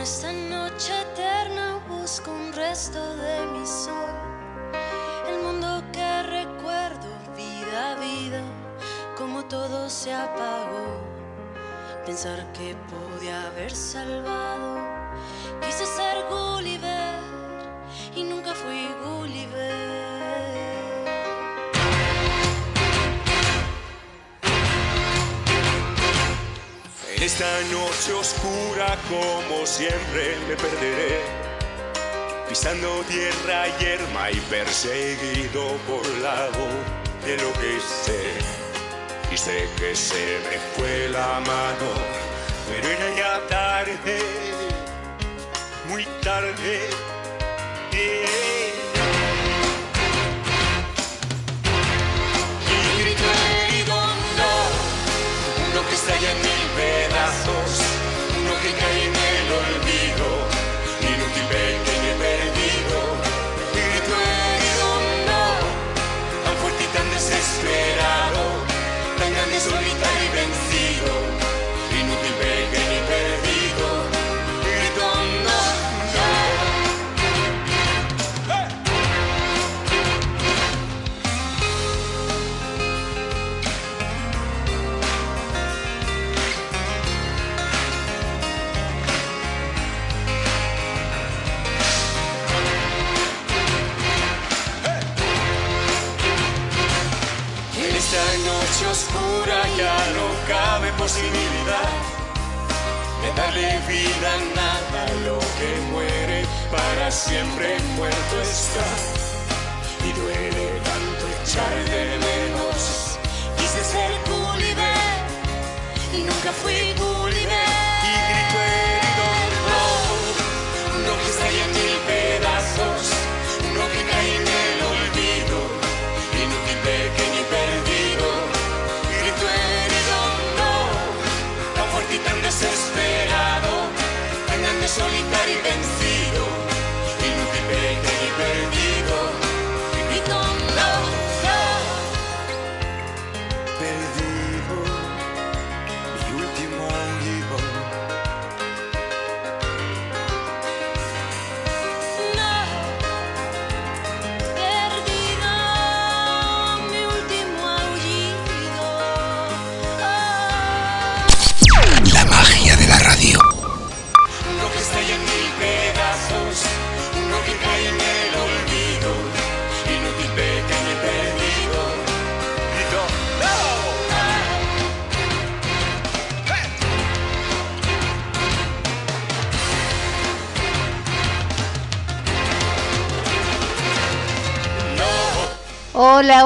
esta noche eterna busco un resto de mi sol. El mundo que recuerdo, vida a vida, como todo se apagó. Pensar que pude haber salvado. Quise ser Gulliver y nunca fui Gulliver. Esta noche oscura como siempre me perderé, pisando tierra yerma y perseguido por la voz de lo que sé. Y sé que se me fue la mano, pero era ya tarde, muy tarde. Yeah. Y grito herido, no, uno que en mil cabe posibilidad de darle vida a nada lo que muere para siempre muerto está y duele tanto echar de menos quise ser Gulliver Y nunca fui Gulliver.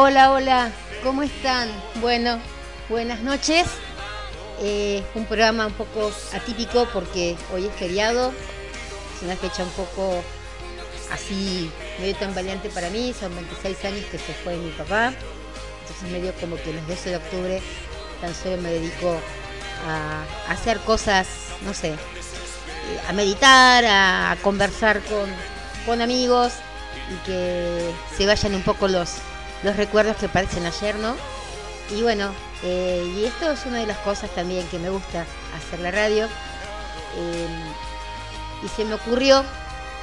Hola, hola. ¿Cómo están? Bueno, buenas noches. Eh, un programa un poco atípico porque hoy es feriado. Es una fecha un poco así, medio tambaleante para mí. Son 26 años que se fue mi papá. Entonces medio como que los 12 de octubre tan solo me dedico a, hacer cosas, no sé, eh, a meditar, a conversar con, con amigos y que se vayan un poco los, los recuerdos que parecen ayer, ¿no? Y bueno, eh, y esto es una de las cosas también que me gusta hacer la radio. Eh, y se me ocurrió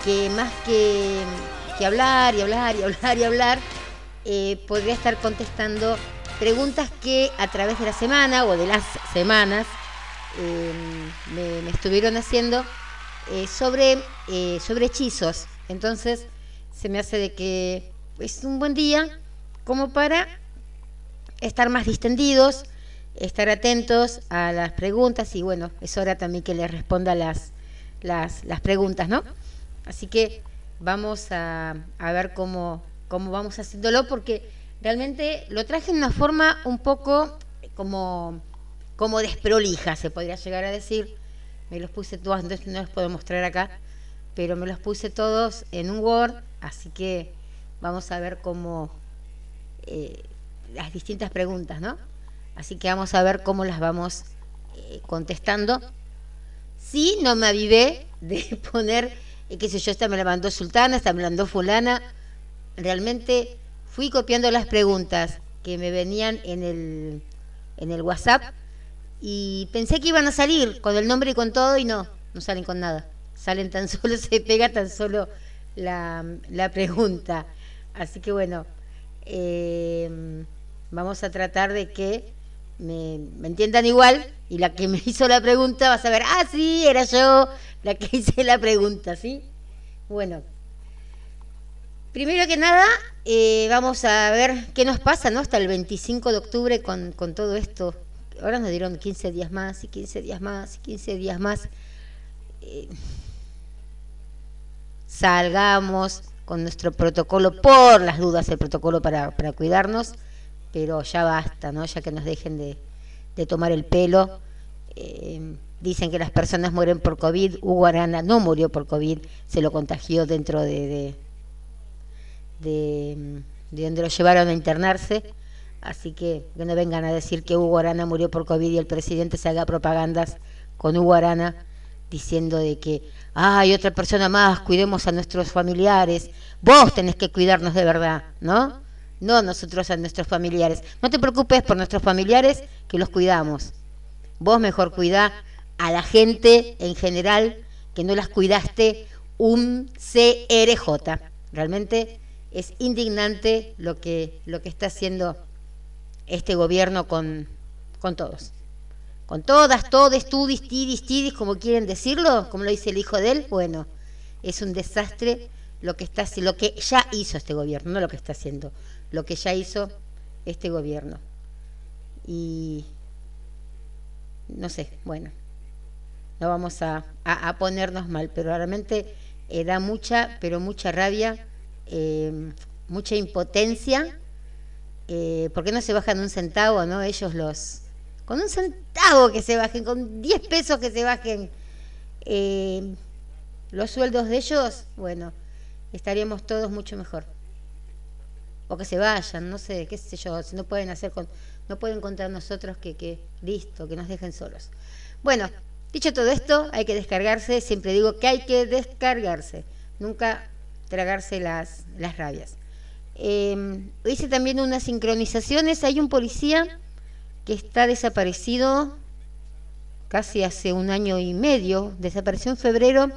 que más que, que hablar y hablar y hablar y hablar, eh, podría estar contestando preguntas que a través de la semana o de las semanas me, me estuvieron haciendo sobre, sobre hechizos. Entonces se me hace de que es un buen día como para estar más distendidos, estar atentos a las preguntas y bueno, es hora también que les responda las, las, las preguntas, ¿no? Así que vamos a, a ver cómo, cómo vamos haciéndolo porque realmente lo traje en una forma un poco como, como desprolija, se podría llegar a decir. Me los puse todos, no los puedo mostrar acá, pero me los puse todos en un Word, así que vamos a ver cómo eh, las distintas preguntas, ¿no? Así que vamos a ver cómo las vamos eh, contestando. Sí, no me avivé de poner, eh, qué sé yo, esta me la mandó Sultana, esta me la mandó fulana. Realmente fui copiando las preguntas que me venían en el, en el WhatsApp y pensé que iban a salir con el nombre y con todo y no, no salen con nada. salen tan solo, se pega tan solo la, pregunta. Así que bueno, em, vamos a tratar de que me, entiendan igual y la que me hizo la pregunta va a saber, ah, sí, era yo la que hice la pregunta, ¿sí? Bueno, primero que nada, eh, vamos a ver qué nos pasa, ¿no? Hasta el 25 de octubre con, con todo esto. Ahora nos dieron 15 días más y 15 días más y 15 días más. Eh, salgamos con nuestro protocolo, por las dudas, el protocolo para, para cuidarnos, pero ya basta, ¿no? Ya que nos dejen de, de tomar el pelo. Eh, dicen que las personas mueren por COVID. Hugo Arana no murió por COVID, se lo contagió dentro de de, donde lo llevaron a internarse. Así que que no vengan a decir que Hugo Arana murió por COVID y el presidente se haga propagandas con Hugo Arana diciendo de que hay otra persona más, cuidemos a nuestros familiares. Vos tenés que cuidarnos de verdad, ¿no? No nosotros a nuestros familiares. No te preocupes por nuestros familiares, que los cuidamos. Vos mejor cuidá a la gente en general, que no las cuidaste un CRJ. Realmente es indignante lo que, lo que está haciendo este gobierno con, con todos. Con todas, todes, tudis, tidis, tidis, como quieren decirlo, como lo dice el hijo de él, bueno, es un desastre lo que está lo que ya hizo este gobierno, no lo que está haciendo, lo que ya hizo este gobierno. Y no sé, bueno, no vamos a, ponernos mal, pero realmente eh, da mucha, pero mucha rabia eh, mucha impotencia. Eh, ¿Por qué no se bajan un centavo, no? Ellos los... Con un centavo que se bajen, con 10 pesos que se bajen eh, los sueldos de ellos, bueno, estaríamos todos mucho mejor. O que se vayan, no sé, qué sé yo, no pueden hacer con, no pueden contar nosotros que, que listo, que nos dejen solos. Bueno, dicho todo esto, hay que descargarse, siempre digo que hay que descargarse. Nunca tragarse las, las rabias. Eh, hice también unas sincronizaciones. Hay un policía que está desaparecido casi hace un año y medio. Desapareció en febrero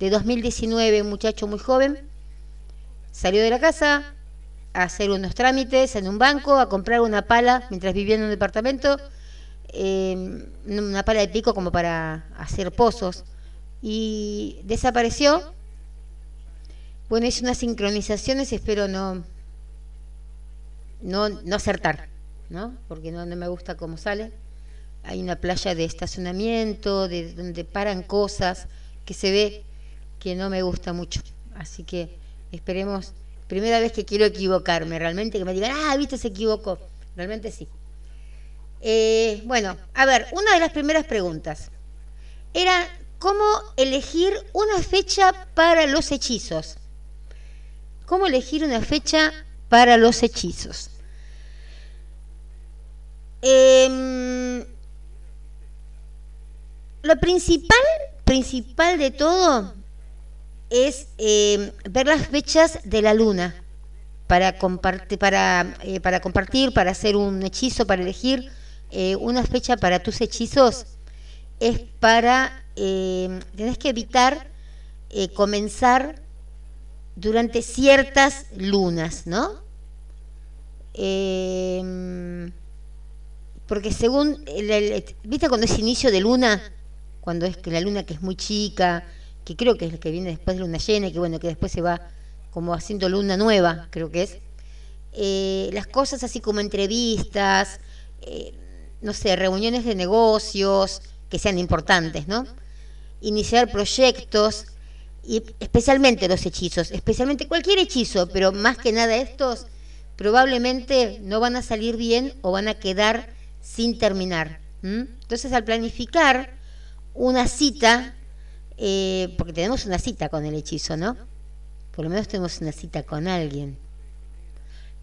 de 2019, un muchacho muy joven. Salió de la casa a hacer unos trámites en un banco, a comprar una pala mientras vivía en un departamento, eh, una pala de pico como para hacer pozos. Y desapareció bueno, es unas sincronizaciones, espero no, no acertar, ¿no? Porque no, me gusta cómo sale. Hay una playa de estacionamiento, de donde paran cosas, que se ve que no me gusta mucho. Así que esperemos, primera vez que quiero equivocarme, realmente que me digan, ah, viste, se equivocó. Realmente sí. Eh, bueno, a ver, una de las primeras preguntas era cómo elegir una fecha para los hechizos. ¿Cómo elegir una fecha para los hechizos? Em, lo principal, principal de todo es em, ver las fechas de la luna para, compartir, para, eh, para compartir, para hacer un hechizo, para elegir eh, una fecha para tus hechizos, es para, em, tenés que evitar eh, comenzar durante ciertas lunas, ¿no? Em, porque según, ¿viste cuando es inicio de luna? Cuando es que la luna que es muy chica, que creo que es la que viene después de luna llena que bueno, que después se va como haciendo luna nueva, creo que es. Eh, las cosas así como entrevistas, eh, no sé, reuniones de negocios que sean importantes, ¿no? Iniciar proyectos y especialmente los hechizos, especialmente cualquier hechizo, pero más que nada estos, probablemente no van a salir bien o van a quedar sin terminar. Entonces al planificar una cita, eh, porque tenemos una cita con el hechizo, ¿no? Por lo menos tenemos una cita con alguien.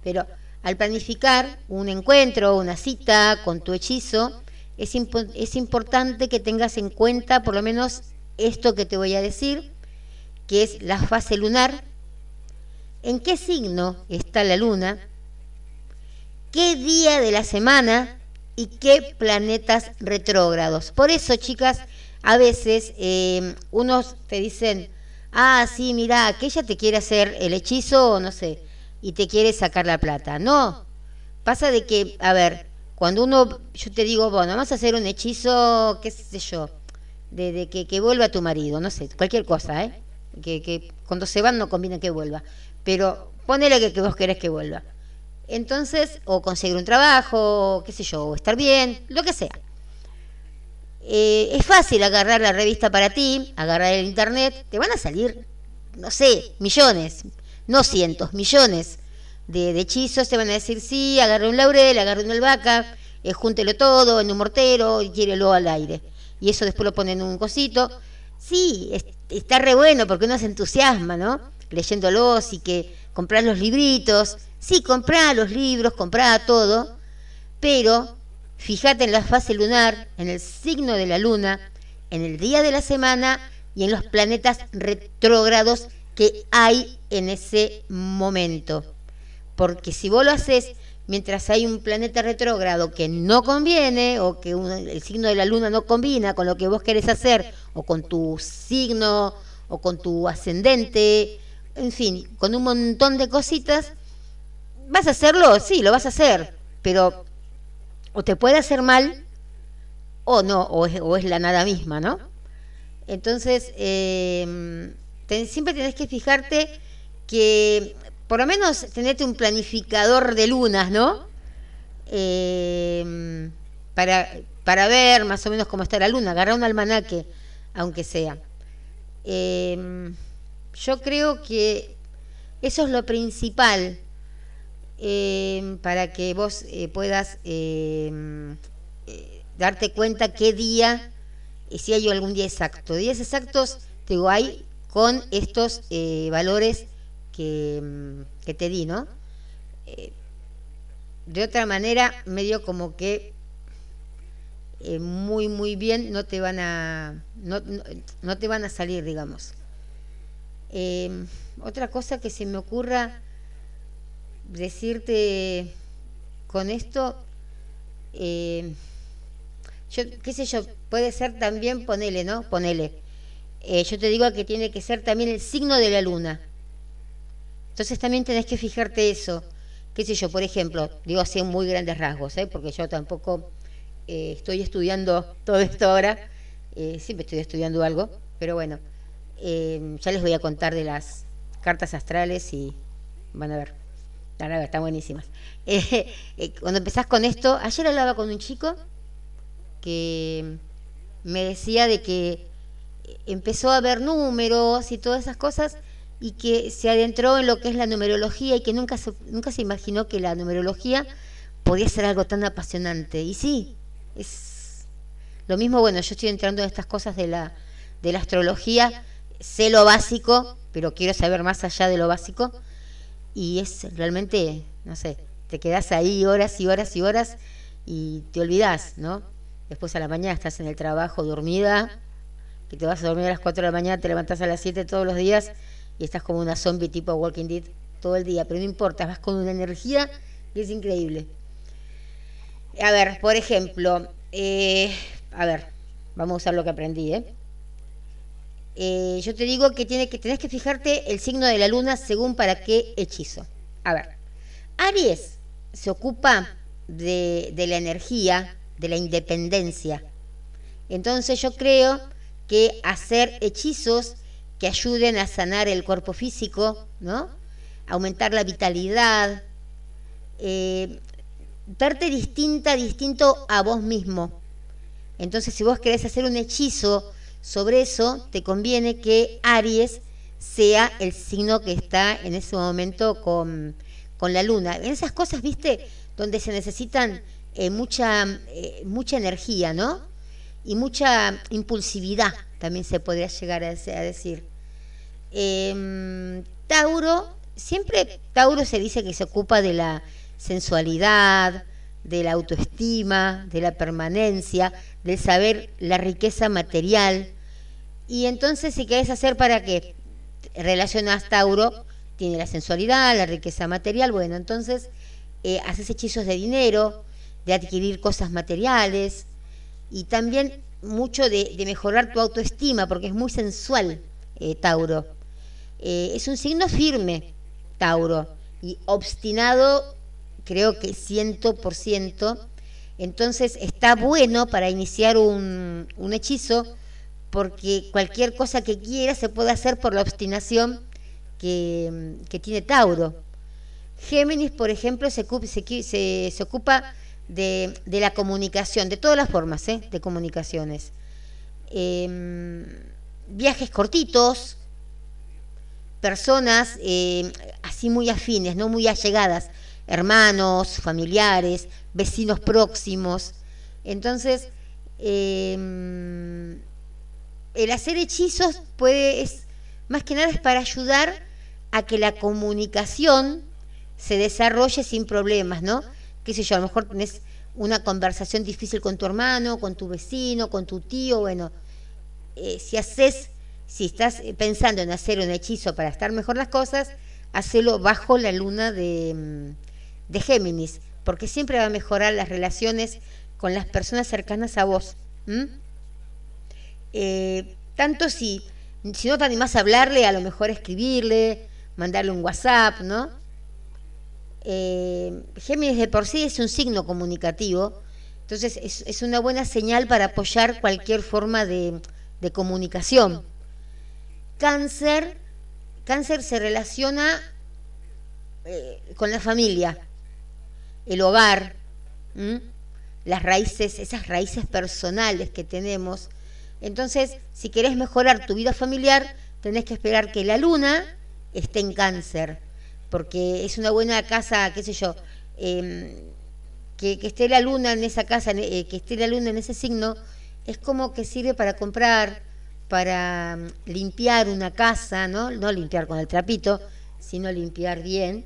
Pero al planificar un encuentro, una cita con tu hechizo, es, es importante que tengas en cuenta por lo menos esto que te voy a decir, que es la fase lunar, en qué signo está la luna, qué día de la semana y qué planetas retrógrados. Por eso, chicas, a veces eh, unos te dicen, ah, sí, mira, aquella te quiere hacer el hechizo, no sé, y te quiere sacar la plata. No, pasa de que, a ver, cuando uno, yo te digo, bueno, vamos a hacer un hechizo, qué sé yo, de, que, que, vuelva tu marido, no sé, cualquier cosa, ¿eh? Que, que cuando se van no conviene que vuelva, pero ponele que, que vos querés que vuelva. Entonces, o conseguir un trabajo, qué sé yo, o estar bien, lo que sea. Eh, es fácil agarrar la revista para ti, agarrar el internet, te van a salir, no sé, millones, no cientos, millones de, hechizos, te van a decir, sí, agarre un laurel, agarre una albahaca, eh, júntelo todo en un mortero y quiérelo al aire. Y eso después lo ponen en un cosito. Sí, está re bueno porque uno se entusiasma, ¿no? Leyéndolos y que comprar los libritos. Sí, comprar los libros, comprar todo, pero Fíjate en la fase lunar, en el signo de la luna, en el día de la semana y en los planetas retrógrados que hay en ese momento. Porque si vos lo haces mientras hay un planeta retrógrado que no conviene o que el signo de la luna no combina con lo que vos querés hacer o con tu signo o con tu ascendente, en fin, con un montón de cositas, ¿vas a hacerlo? Sí, lo vas a hacer, pero o te puede hacer mal o no, o es, la nada misma, ¿no? Entonces, em, siempre tenés que fijarte que por lo menos tenerte un planificador de lunas, ¿no? Em, para, para ver más o menos cómo está la luna, agarrar un almanaque, aunque sea. Em, yo creo que eso es lo principal Em, para que vos eh, puedas em, eh, darte cuenta qué día, y si hay algún día exacto. Días exactos, te digo, hay con estos eh, valores que, em, que, te di, ¿no? de otra manera, medio como que muy, muy bien no te van a, no, no te van a salir, digamos. otra cosa que se me ocurra decirte con esto, eh, yo qué sé yo, puede ser también, ponele, ¿no? Ponele. Eh, yo te digo que tiene que ser también el signo de la luna. Entonces también tenés que fijarte eso. Qué sé yo, por ejemplo, digo así en muy grandes rasgos, ¿eh? porque yo tampoco eh, estoy estudiando todo esto ahora, siempre estoy estudiando algo, pero bueno, ya les voy a contar de las cartas astrales y van a ver. Está están buenísimas. Eh, eh, cuando empezás con esto, ayer hablaba con un chico que me decía de que empezó a ver números y todas esas cosas y que se adentró en lo que es la numerología y que nunca se, nunca se imaginó que la numerología podía ser algo tan apasionante. Y sí, es lo mismo, bueno, yo estoy entrando en estas cosas de la, de la astrología, sé lo básico, pero quiero saber más allá de lo básico y es realmente, no sé, te quedas ahí horas y horas y horas y te olvidas, ¿no? Después a la mañana estás en el trabajo dormida, que te vas a dormir a las 4 de la mañana, te levantas a las 7 todos los días y estás como una zombie tipo Walking Dead todo el día, pero no importa, vas con una energía que es increíble. A ver, por ejemplo, eh, a ver, vamos a usar lo que aprendí, ¿eh? Eh, yo te digo que, tiene que tenés que fijarte el signo de la luna según para qué hechizo. A ver, Aries se ocupa de, la energía, de la independencia. Entonces yo creo que hacer hechizos que ayuden a sanar el cuerpo físico, ¿no? Aumentar la vitalidad, eh, distinta, distinto a vos mismo. Entonces, si vos querés hacer un hechizo sobre eso te conviene que Aries sea el signo que está en ese momento con, la luna. En esas cosas, viste, donde se necesitan eh, mucha, eh, mucha energía, ¿no? Y mucha impulsividad, también se podría llegar a, decir. Em, Tauro, siempre Tauro se dice que se ocupa de la sensualidad, de la autoestima, de la permanencia, del saber la riqueza material. Y entonces, si querés hacer para que relacionas Tauro, tiene la sensualidad, la riqueza material, bueno, entonces eh, haces hechizos de dinero, de adquirir cosas materiales, y también mucho de, mejorar tu autoestima, porque es muy sensual, eh, Tauro. Eh, es un signo firme, Tauro, y obstinado, creo que ciento por ciento. Entonces está bueno para iniciar un, hechizo, porque cualquier cosa que quiera se puede hacer por la obstinación que, tiene Tauro. Géminis, por ejemplo, se, se, se ocupa de, la comunicación, de todas las formas ¿eh? de comunicaciones. Em, viajes cortitos, personas eh, así muy afines, no muy allegadas, hermanos, familiares, vecinos próximos. Entonces, em, el hacer hechizos puede, es, más que nada es para ayudar a que la comunicación se desarrolle sin problemas, ¿no? qué sé yo, a lo mejor tenés una conversación difícil con tu hermano, con tu vecino, con tu tío, bueno, eh, si haces, si estás pensando en hacer un hechizo para estar mejor las cosas, hacelo bajo la luna de, mm, de Géminis, porque siempre va a mejorar las relaciones con las personas cercanas a vos. Eh, tanto si, si no te animás a hablarle, a lo mejor escribirle, mandarle un WhatsApp, ¿no? Eh, Géminis de por sí es un signo comunicativo, entonces es, una buena señal para apoyar cualquier forma de, comunicación. Cáncer, cáncer se relaciona eh, con la familia, el hogar, las raíces, esas raíces personales que tenemos. Entonces, si querés mejorar tu vida familiar, tenés que esperar que la luna esté en cáncer porque es una buena casa, qué sé yo, em, que, esté la luna en esa casa, eh, que esté la luna en ese signo, es como que sirve para comprar, para mm, limpiar una casa, ¿no? No limpiar con el trapito, sino limpiar bien.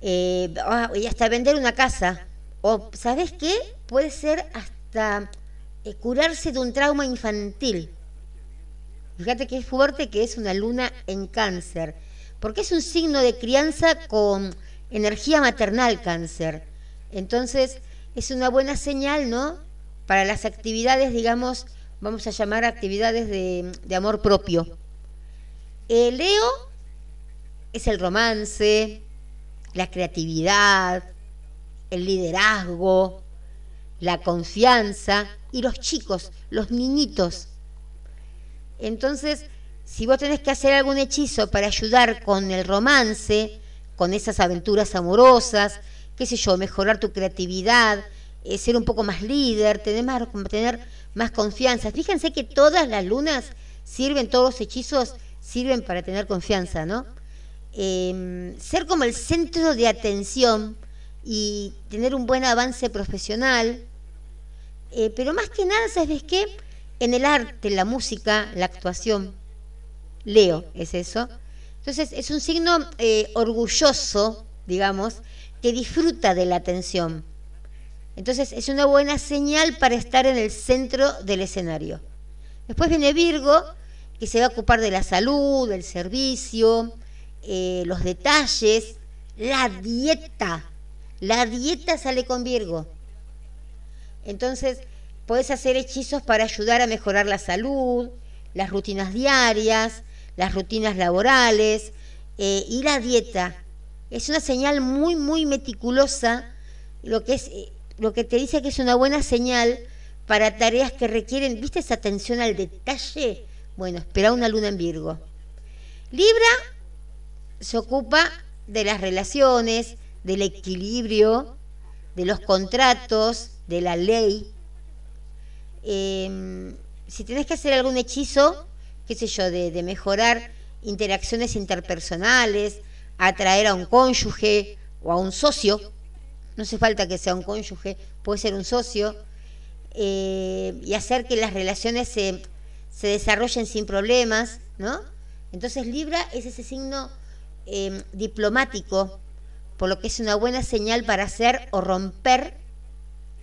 Eh, y hasta vender una casa. O, ¿sabes qué? Puede ser hasta eh, curarse de un trauma infantil. Fíjate que es fuerte que es una luna en cáncer porque es un signo de crianza con energía maternal cáncer. Entonces, es una buena señal, ¿no? Para las actividades, digamos, vamos a llamar actividades de, amor propio. El Leo es el romance, la creatividad, el liderazgo, la confianza y los chicos, los niñitos. Entonces, si vos tenés que hacer algún hechizo para ayudar con el romance, con esas aventuras amorosas, qué sé yo, mejorar tu creatividad, eh, ser un poco más líder, tener más, tener más confianza. Fíjense que todas las lunas sirven, todos los hechizos sirven para tener confianza, ¿no? Em, ser como el centro de atención y tener un buen avance profesional. Eh, pero más que nada, ¿sabes qué? En el arte, la música, la actuación. Leo es eso. Entonces es un signo eh, orgulloso, digamos, que disfruta de la atención. Entonces es una buena señal para estar en el centro del escenario. Después viene Virgo, que se va a ocupar de la salud, del servicio, eh, los detalles, la dieta. La dieta sale con Virgo. Entonces, puedes hacer hechizos para ayudar a mejorar la salud, las rutinas diarias, las rutinas laborales eh, y la dieta. Es una señal muy, muy meticulosa, lo que, es, eh, lo que te dice que es una buena señal para tareas que requieren, ¿viste esa atención al detalle? Bueno, espera una luna en Virgo. Libra se ocupa de las relaciones, del equilibrio, de los contratos, de la ley. Em, si tenés que hacer algún hechizo, qué sé yo, de, mejorar interacciones interpersonales, atraer a un cónyuge o a un socio, no hace falta que sea un cónyuge, puede ser un socio, eh, y hacer que las relaciones se, se, desarrollen sin problemas, ¿no? Entonces Libra es ese signo em, diplomático, por lo que es una buena señal para hacer o romper,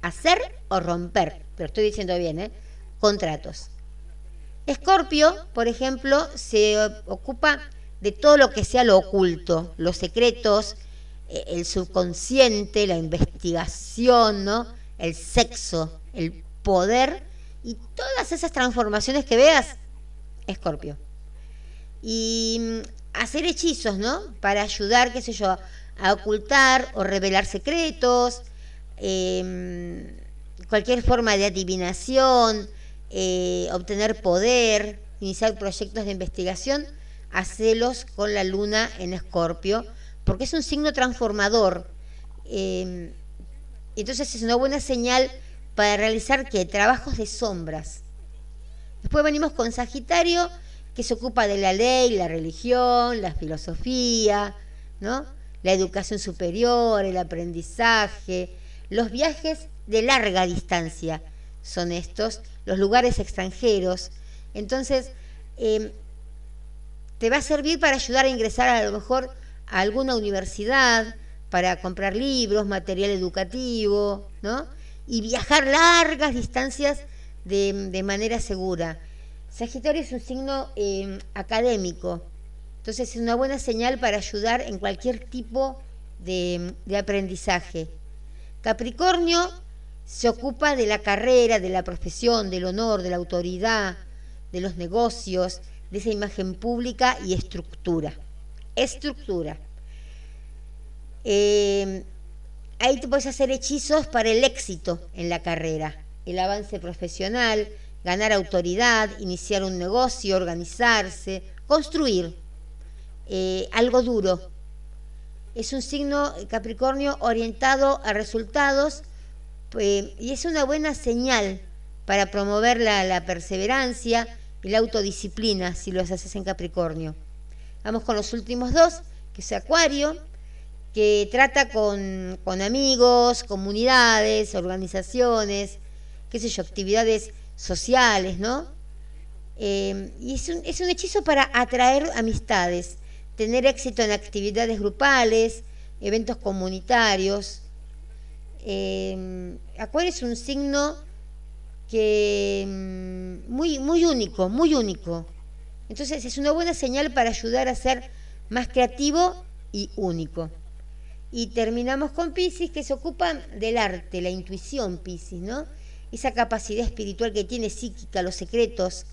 hacer o romper, pero estoy diciendo bien, ¿eh? Contratos. Escorpio, por ejemplo, se ocupa de todo lo que sea lo oculto, los secretos, eh, el subconsciente, la investigación, ¿no? el sexo, el poder Y todas esas transformaciones que veas, Escorpio. Y mm, hacer hechizos, ¿no? Para ayudar, qué sé yo, a ocultar o revelar secretos, em, cualquier forma de adivinación, eh, obtener poder, iniciar proyectos de investigación, hacelos con la luna en Escorpio, porque es un signo transformador. Em, entonces es una buena señal para realizar ¿qué? trabajos de sombras. Después venimos con Sagitario, que se ocupa de la ley, la religión, la filosofía, ¿no? la educación superior, el aprendizaje, los viajes de larga distancia son estos, los lugares extranjeros. Entonces, em, te va a servir para ayudar a ingresar a lo mejor a alguna universidad, para comprar libros, material educativo, ¿no? Y viajar largas distancias de, manera segura. Sagitario es un signo em, académico, entonces es una buena señal para ayudar en cualquier tipo de, de aprendizaje. Capricornio se ocupa de la carrera, de la profesión, del honor, de la autoridad, de los negocios, de esa imagen pública y estructura. Estructura. Eh, ahí te puedes hacer hechizos para el éxito en la carrera, el avance profesional, ganar autoridad, iniciar un negocio, organizarse, construir eh, algo duro. Es un signo Capricornio orientado a resultados eh, y es una buena señal para promover la, perseverancia y la autodisciplina si lo haces en Capricornio. Vamos con los últimos dos, que es Acuario que trata con, amigos, comunidades, organizaciones, qué sé yo, actividades sociales, ¿no? Eh, y es un, es un hechizo para atraer amistades, tener éxito en actividades grupales, eventos comunitarios. Eh, Acuario es un signo que mm, muy, muy único, muy único. Entonces es una buena señal para ayudar a ser más creativo y único. Y terminamos con Pisces, que se ocupa del arte, la intuición Pisces, ¿no? Esa capacidad espiritual que tiene psíquica, los secretos.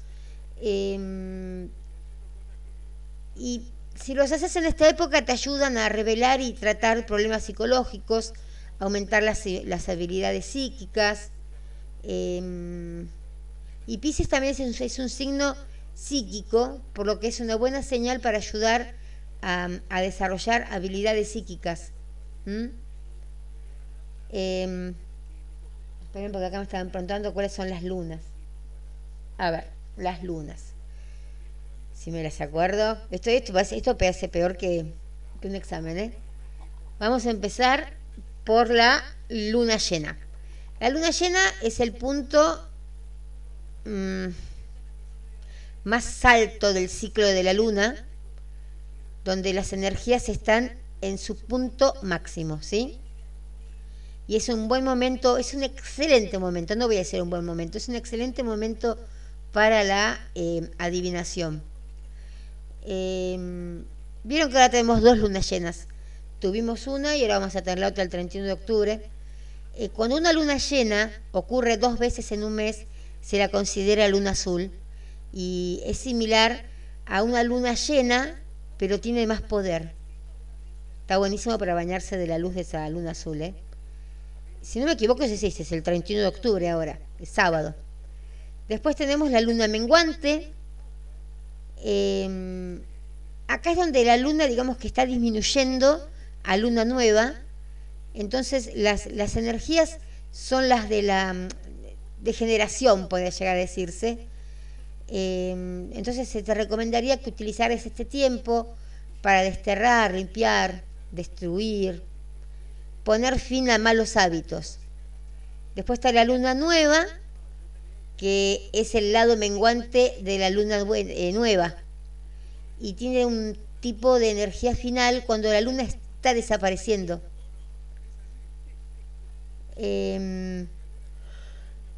Em, y si los haces en esta época te ayudan a revelar y tratar problemas psicológicos, aumentar las, habilidades psíquicas. Em, y Pisces también es un, signo psíquico, por lo que es una buena señal para ayudar a, desarrollar habilidades psíquicas. Esperen porque acá me estaban preguntando cuáles son las lunas. A ver, las lunas. Si me las acuerdo. Esto, esto, parece peor que, un examen, ¿eh? Vamos a empezar por la luna llena. La luna llena es el punto mm, más alto del ciclo de la luna, donde las energías están en su punto máximo, ¿sí? Y es un buen momento, es un excelente momento, no voy a decir un buen momento, es un excelente momento para la eh, adivinación. Em, vieron que ahora tenemos dos lunas llenas. Tuvimos una y ahora vamos a tener la otra el 31 de octubre. Eh, cuando una luna llena ocurre dos veces en un mes, se la considera luna azul y es similar a una luna llena, pero tiene más poder. Está buenísimo para bañarse de la luz de esa luna azul, ¿eh? Si no me equivoco, es ese, es el 31 de octubre ahora, es sábado. Después tenemos la luna menguante. Em, acá es donde la luna, digamos que está disminuyendo a luna nueva. Entonces las, las energías son las de la degeneración, puede llegar a decirse. Em, entonces se te recomendaría que utilizaras este tiempo para desterrar, limpiar, destruir, poner fin a malos hábitos. Después está la luna nueva, que es el lado menguante de la luna eh, nueva. Y tiene un tipo de energía final cuando la luna está desapareciendo. Em,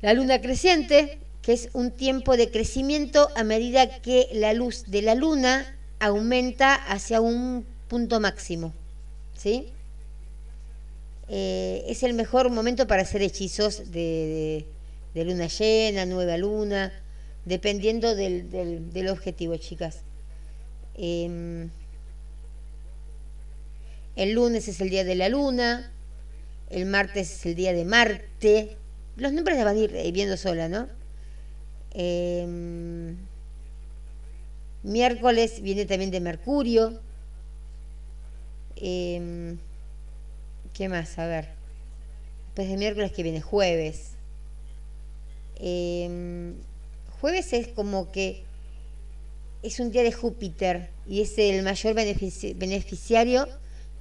la luna creciente, que es un tiempo de crecimiento a medida que la luz de la luna aumenta hacia un punto máximo. ¿sí? Eh, es el mejor momento para hacer hechizos de, de luna llena, nueva luna, dependiendo del, del, objetivo, chicas. Em, el lunes es el día de la luna, el martes es el día de Marte. Los nombres las van a ir eh, viendo sola, ¿no? Em, miércoles viene también de Mercurio. Em, ¿Qué más? A ver. Después de miércoles que viene jueves. Em, jueves es como que es un día de Júpiter y es el mayor beneficiario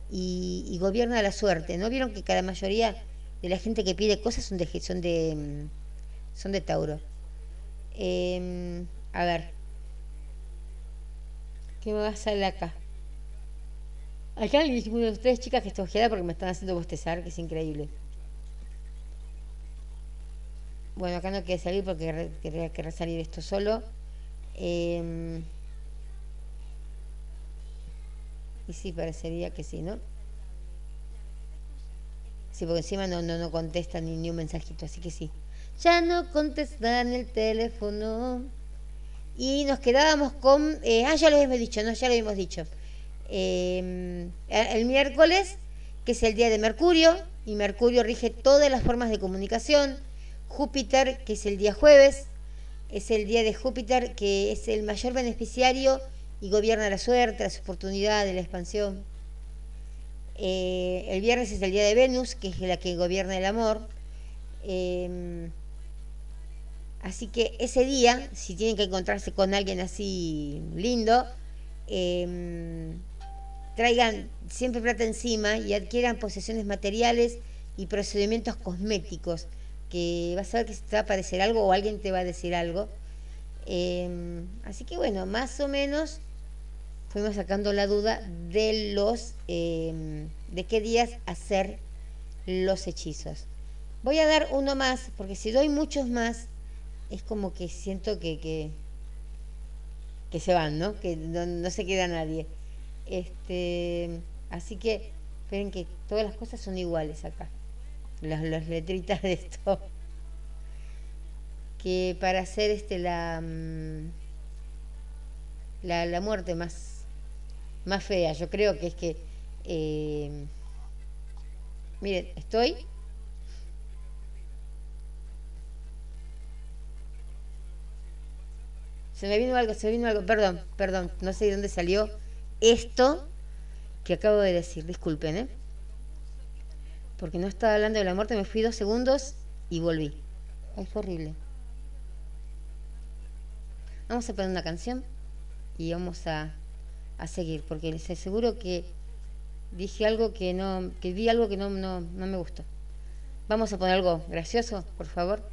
y, gobierna la suerte. ¿No vieron que cada mayoría de la gente que pide cosas son de, son de, son de Tauro? Em, a ver. ¿Qué me va a salir acá? Acá alguien de ustedes, chicas, que está ojeada porque me están haciendo bostezar, que es increíble. Bueno, acá no quiere salir porque quería que salir esto solo. Em, y sí, parecería que sí, ¿no? Sí, porque encima no, no, no contesta ni, ni un mensajito, así que sí. Ya no contestan el teléfono. Y nos quedábamos con... Eh, ah, ya lo habíamos dicho, no, ya lo habíamos dicho. Em, el miércoles, que es el día de Mercurio, y Mercurio rige todas las formas de comunicación. Júpiter, que es el día jueves, es el día de Júpiter, que es el mayor beneficiario y gobierna la suerte, las oportunidades, la expansión. Eh, el viernes es el día de Venus, que es la que gobierna el amor. Em, así que ese día, si tienen que encontrarse con alguien así lindo, em, traigan siempre plata encima y adquieran posesiones materiales y procedimientos cosméticos, que vas a ver que te va a parecer algo o alguien te va a decir algo. Em, así que bueno, más o menos fuimos sacando la duda de los em, de qué días hacer los hechizos. Voy a dar uno más, porque si doy muchos más, es como que siento que, que, se van, ¿no? Que no, no se queda nadie. Este, así que esperen que todas las cosas son iguales acá. Las, letritas de esto. Que para hacer este la, mm, la, la muerte más, más fea, yo creo que es que eh, miren, estoy se me vino algo, se me vino algo, perdón, perdón, no sé de dónde salió esto que acabo de decir, disculpen, ¿eh? Porque no estaba hablando de la muerte, me fui dos segundos y volví. Fue horrible. Vamos a poner una canción y vamos a, a seguir, porque les aseguro que dije algo que no, que vi algo que no, no, no me gustó. Vamos a poner algo gracioso, por favor.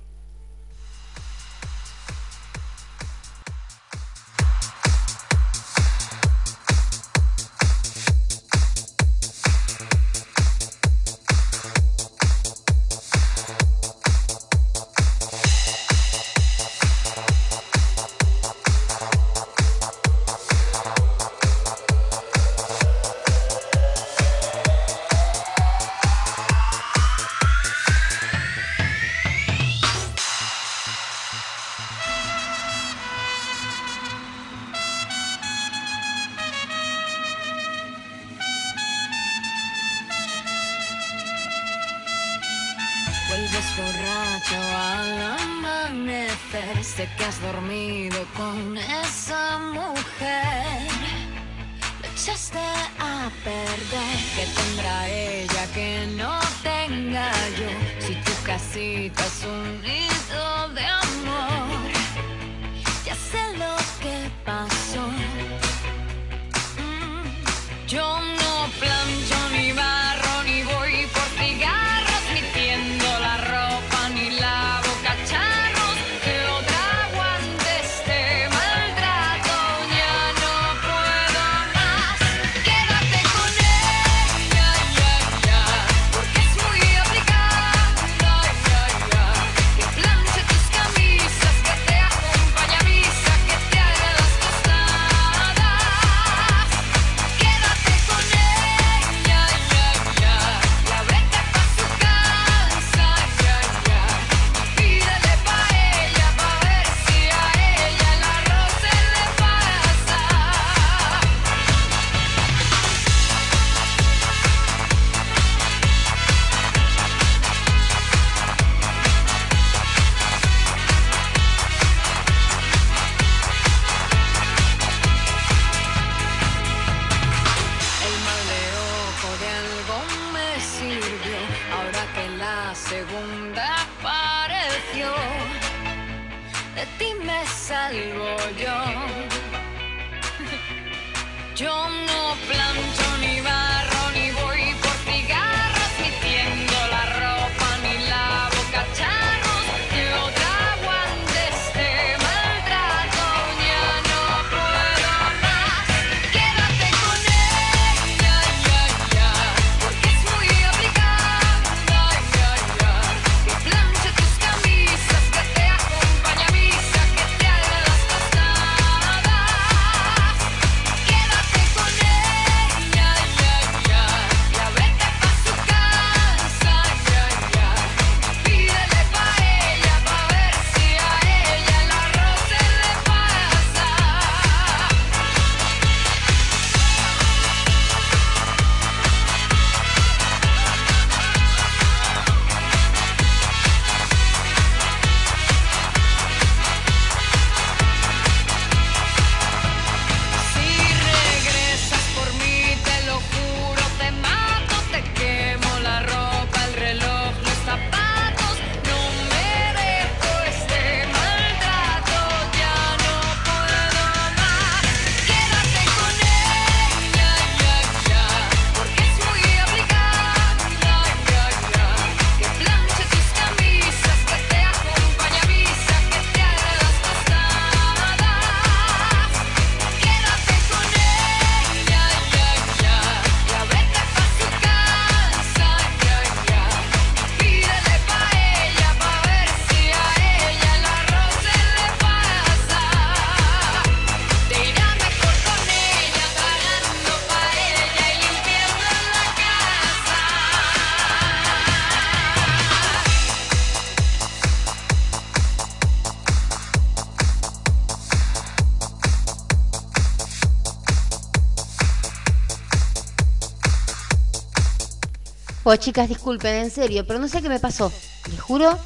Oh, chicas, disculpen, en serio, pero no sé qué me pasó. Les juro,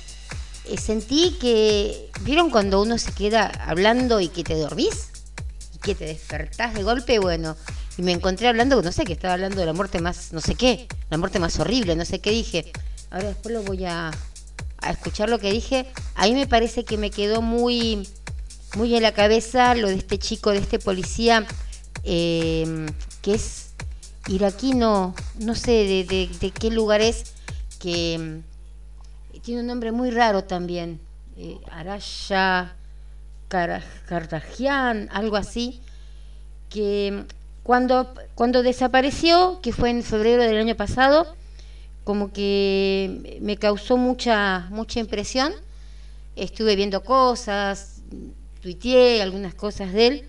eh, sentí que. ¿Vieron cuando uno se queda hablando y que te dormís? Y que te despertás de golpe, bueno. Y me encontré hablando, no sé, que estaba hablando de la muerte más, no sé qué, la muerte más horrible, no sé qué dije. Ahora después lo voy a, a escuchar lo que dije. Ahí me parece que me quedó muy, muy en la cabeza lo de este chico, de este policía, eh, que es iraquino, no sé de, qué lugar es, que mm, tiene un nombre muy raro también, eh, Araya Cardagian, algo así, que mm, cuando, cuando desapareció, que fue en febrero del año pasado, como que me causó mucha, mucha impresión. Estuve viendo cosas, tuiteé algunas cosas de él,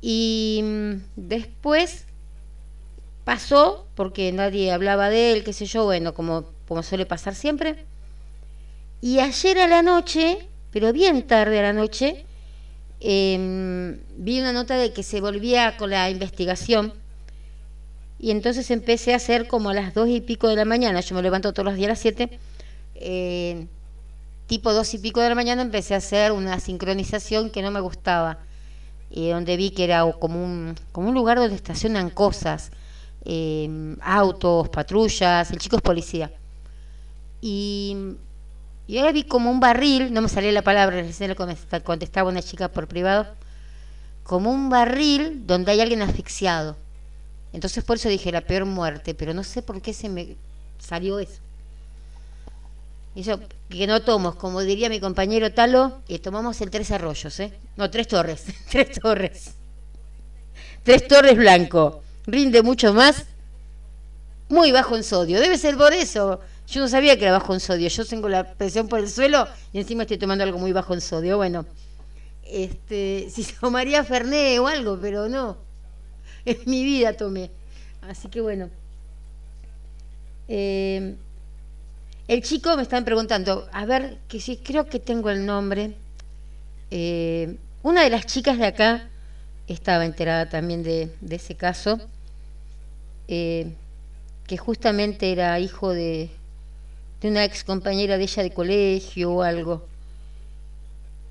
y mm, después pasó, porque nadie hablaba de él, qué sé yo, bueno, como, como suele pasar siempre. Y ayer a la noche, pero bien tarde a la noche, em, vi una nota de que se volvía con la investigación. Y entonces empecé a hacer como a las dos y pico de la mañana, yo me levanto todos los días a las siete, eh, tipo dos y pico de la mañana empecé a hacer una sincronización que no me gustaba, y donde vi que era como un, como un lugar donde estacionan cosas, eh, autos, patrullas, el chico es policía. Y, y ahora vi como un barril, no me salía la palabra, recién le contesta- contestaba una chica por privado, como un barril donde hay alguien asfixiado. Entonces por eso dije la peor muerte, pero no sé por qué se me salió eso. Eso que no tomo, como diría mi compañero Talo, eh, tomamos el Tres Arroyos, ¿eh? No, Tres Torres, Tres Torres. Tres Torres Blanco. Rinde mucho más. Muy bajo en sodio. Debe ser por eso. Yo no sabía que era bajo en sodio. Yo tengo la presión por el suelo y encima estoy tomando algo muy bajo en sodio. Bueno, este, si tomaría Fernet o algo, pero no. En mi vida tomé. Así que bueno. Eh, el chico me están preguntando, a ver, que sí, creo que tengo el nombre. Eh, una de las chicas de acá estaba enterada también de ese caso, eh, que justamente era hijo de, una ex compañera de ella de colegio o algo.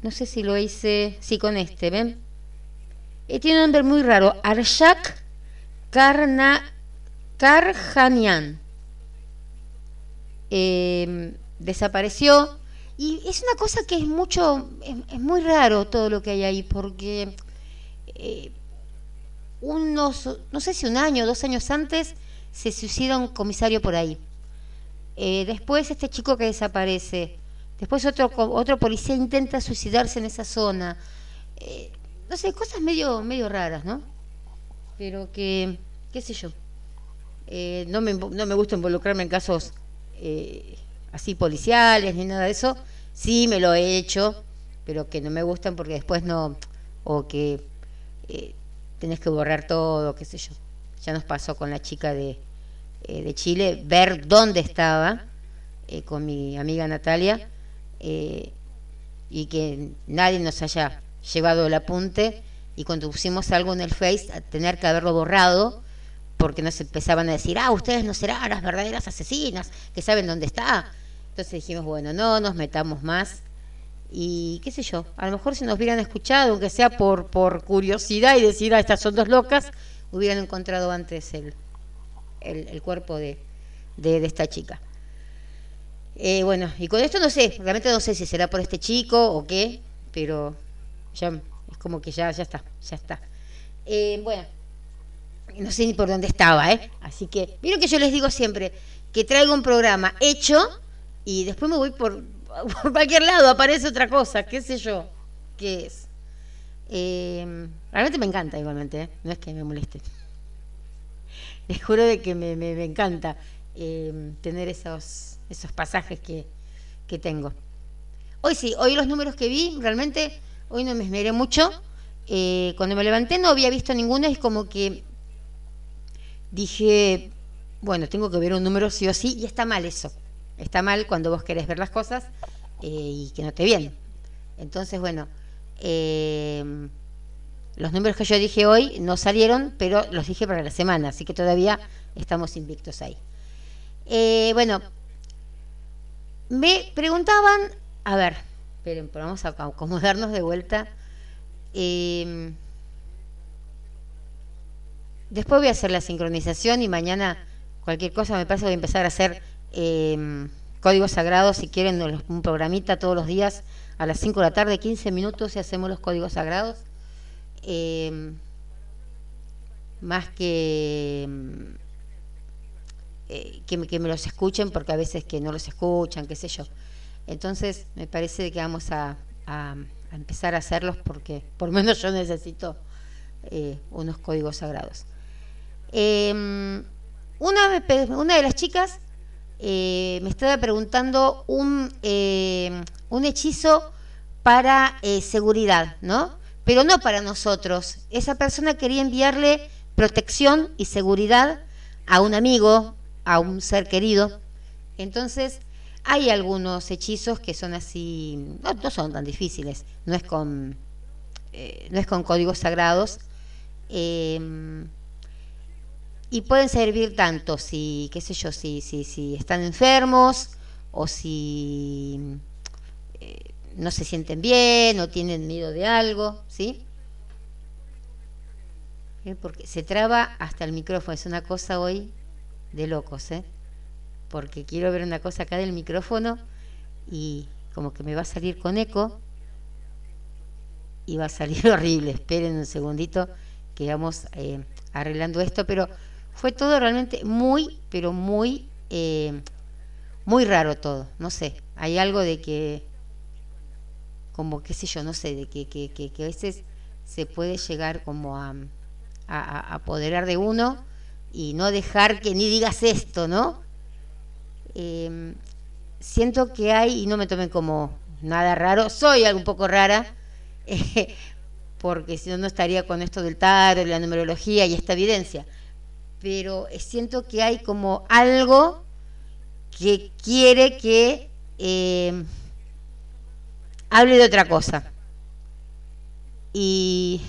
No sé si lo hice, sí, con este, ¿ven? Eh, tiene un nombre muy raro, Arshak Karna, Karjanian. Eh, desapareció Y es una cosa que es mucho, es, muy raro todo lo que hay ahí, porque eh, unos, no sé si un año dos años antes, se suicida un comisario por ahí. Eh, después este chico que desaparece. Después otro, otro policía intenta suicidarse en esa zona. Eh, no sé, cosas medio, medio raras, ¿no? Pero que, qué sé yo. Eh, no, me, no me gusta involucrarme en casos así policiales ni nada de eso. Sí me lo he hecho, pero que no me gustan porque después no... O que tenés que borrar todo, qué sé yo. Ya nos pasó con la chica de, eh, de Chile, ver dónde estaba eh, con mi amiga Natalia eh, y que nadie nos haya llevado el apunte y cuando pusimos algo en el Face, a tener que haberlo borrado porque nos empezaban a decir, ah, ustedes no serán las verdaderas asesinas, que saben dónde está. Entonces dijimos, bueno, no nos metamos más y qué sé yo, a lo mejor si nos hubieran escuchado, aunque sea por, por curiosidad y decir, ah, estas son dos locas, hubieran encontrado antes el, el, cuerpo de, de, esta chica. Eh, bueno, y con esto no sé, realmente no sé si será por este chico o qué, pero ya es como que ya, ya está, ya está. Eh, bueno, no sé ni por dónde estaba, ¿eh? Así que, vieron que yo les digo siempre que traigo un programa hecho y después me voy por, por cualquier lado, aparece otra cosa, qué sé yo, qué es. Eh, realmente me encanta igualmente, ¿eh? no es que me moleste les juro de que me, me, encanta eh, tener esos, esos pasajes que, que, tengo. Hoy sí, hoy los números que vi, realmente, hoy no me esmeré mucho. Eh, cuando me levanté no había visto ninguno, es como que dije, bueno, tengo que ver un número sí o sí, y está mal eso. Está mal cuando vos querés ver las cosas eh, y que no te vienen. Entonces, bueno, eh, los números que yo dije hoy no salieron, pero los dije para la semana, así que todavía estamos invictos ahí. Eh, bueno, me preguntaban, a ver, esperen, vamos a acomodarnos de vuelta. Después voy a hacer la sincronización y mañana cualquier cosa me que voy a empezar a hacer eh, códigos sagrados, si quieren un programita todos los días a las 5 de la tarde, 15 minutos y hacemos los códigos sagrados. Eh, más que, eh, que, me los escuchen, porque a veces que no los escuchan, qué sé yo. Entonces me parece que vamos a, empezar a hacerlos porque por menos yo necesito eh, unos códigos sagrados. Em, una, una de las chicas me estaba preguntando un, un hechizo para seguridad, ¿no? pero no para nosotros. Esa persona quería enviarle protección y seguridad a un amigo, a un ser querido. Entonces, hay algunos hechizos que son así, no, son tan difíciles, no es con, eh, no es con códigos sagrados. Y pueden servir tanto si, qué sé yo, si, si, si están enfermos o si eh, no se sienten bien o tienen miedo de algo, ¿sí? ¿Eh? Porque se traba hasta el micrófono, es una cosa hoy de locos, ¿eh? Porque quiero ver una cosa acá del micrófono y como que me va a salir con eco y va a salir horrible. Esperen un segundito que vamos eh, arreglando esto, pero fue todo realmente muy, pero muy, eh, muy raro todo. No sé, hay algo de que como qué sé yo, no sé, de que, que, que, a veces se puede llegar como a, a, apoderar de uno y no dejar que ni digas esto, ¿no? Em, siento que hay, y no me tomen como nada raro, soy algo un poco rara, porque si no, no estaría con esto del tarot, la numerología y esta evidencia. Pero siento que hay como algo que quiere que eh, hable de otra cosa. Y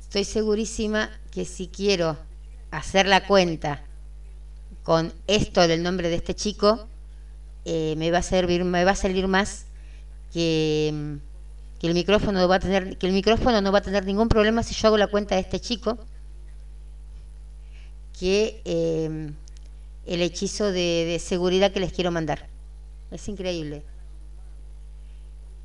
estoy segurísima que si quiero hacer la cuenta con esto del nombre de este chico, eh, me va a servir, me va a salir más que, que, el micrófono va a tener, que el micrófono no va a tener ningún problema si yo hago la cuenta de este chico, que eh, el hechizo de seguridad que les quiero mandar. Es increíble.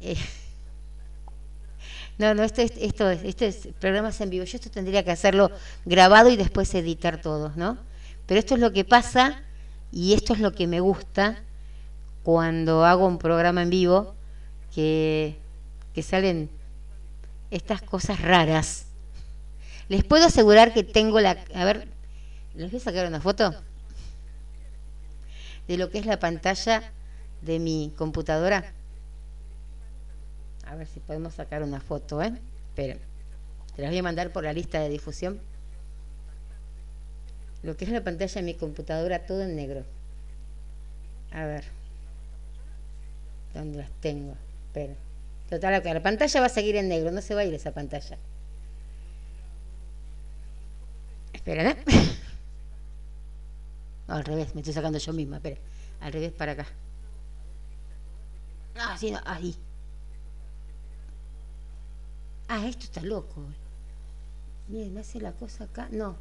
Eh, no, no, esto, es, esto, es, esto es programas en vivo. Yo esto tendría que hacerlo grabado y después editar todo, ¿no? Pero esto es lo que pasa y esto es lo que me gusta cuando hago un programa en vivo, que, que salen estas cosas raras. Les puedo asegurar que tengo la... A ver, ¿les voy a sacar una foto? De lo que es la pantalla de mi computadora. A ver si podemos sacar una foto, ¿eh? Esperen. Te las voy a mandar por la lista de difusión. Lo que es la pantalla de mi computadora, todo en negro. A ver. ¿Dónde las tengo? Esperen. Total, la pantalla va a seguir en negro, no se va a ir esa pantalla. Esperen, ¿eh? No, al revés, me estoy sacando yo misma, esperen. Al revés para acá. Ah, sí, no, ahí. Ah, esto está loco. Miren, me hace la cosa acá. No.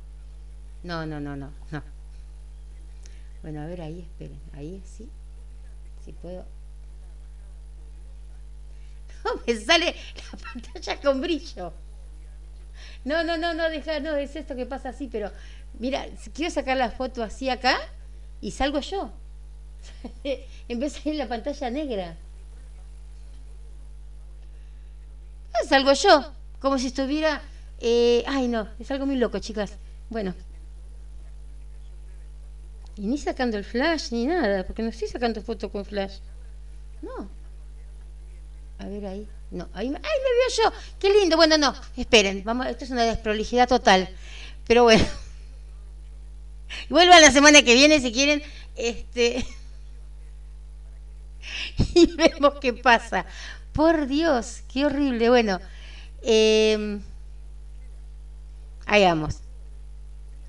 No, no, no, no, no. Bueno, a ver ahí, esperen. Ahí, sí. Si puedo. No, me sale la pantalla con brillo. No, no, no, no, deja, no, es esto que pasa así, pero mira, quiero sacar la foto así acá y salgo yo. en vez de la pantalla negra. salgo yo, como si estuviera... Eh, ay, no, es algo muy loco, chicas. Bueno. Y ni sacando el flash ni nada, porque no estoy sacando foto con flash. No. A ver ahí. No, ahí me, ¡ay, me veo yo! ¡Qué lindo! Bueno, no, esperen, vamos, esto es una desprolijidad total. Pero bueno. Vuelvan la semana que viene si quieren. Este. y vemos qué pasa. Por Dios, qué horrible. Bueno, eh, ahí vamos.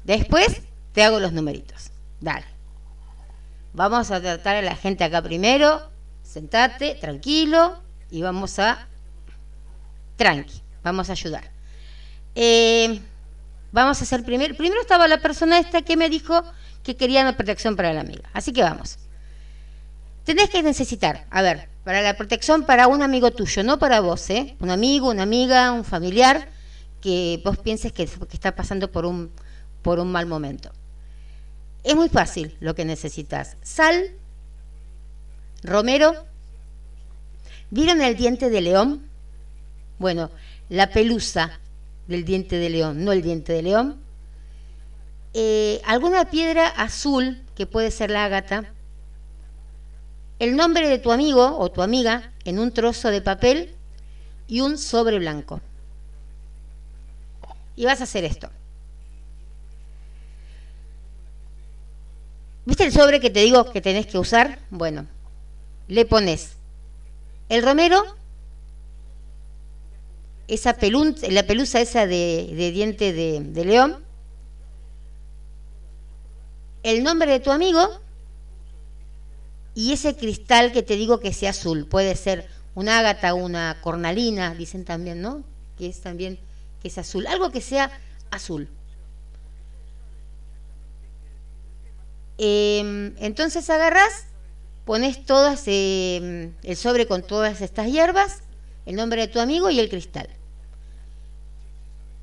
Después te hago los numeritos. Dale. Vamos a tratar a la gente acá primero. Sentate, tranquilo. Y vamos a... Tranqui. Vamos a ayudar. Eh, vamos a hacer primero... Primero estaba la persona esta que me dijo que quería una protección para la amiga. Así que vamos. Tenés que necesitar, a ver, para la protección para un amigo tuyo, no para vos, ¿eh? Un amigo, una amiga, un familiar que vos pienses que, está pasando por un, por un mal momento. Es muy fácil lo que necesitas. Sal, romero, ¿vieron el diente de león? Bueno, la pelusa del diente de león, no el diente de león. Eh, alguna piedra azul, que puede ser la ágata, el nombre de tu amigo o tu amiga en un trozo de papel y un sobre blanco. Y vas a hacer esto. ¿Viste el sobre que te digo que tenés que usar? Bueno, le pones el romero, esa la pelusa esa de, diente de, león, el nombre de tu amigo. Y ese cristal que te digo que sea azul, puede ser un ágata, una cornalina, dicen también, ¿no? Que es también, que es azul, algo que sea azul. Em, entonces agarras, pones todas, em, el sobre con todas estas hierbas, el nombre de tu amigo y el cristal.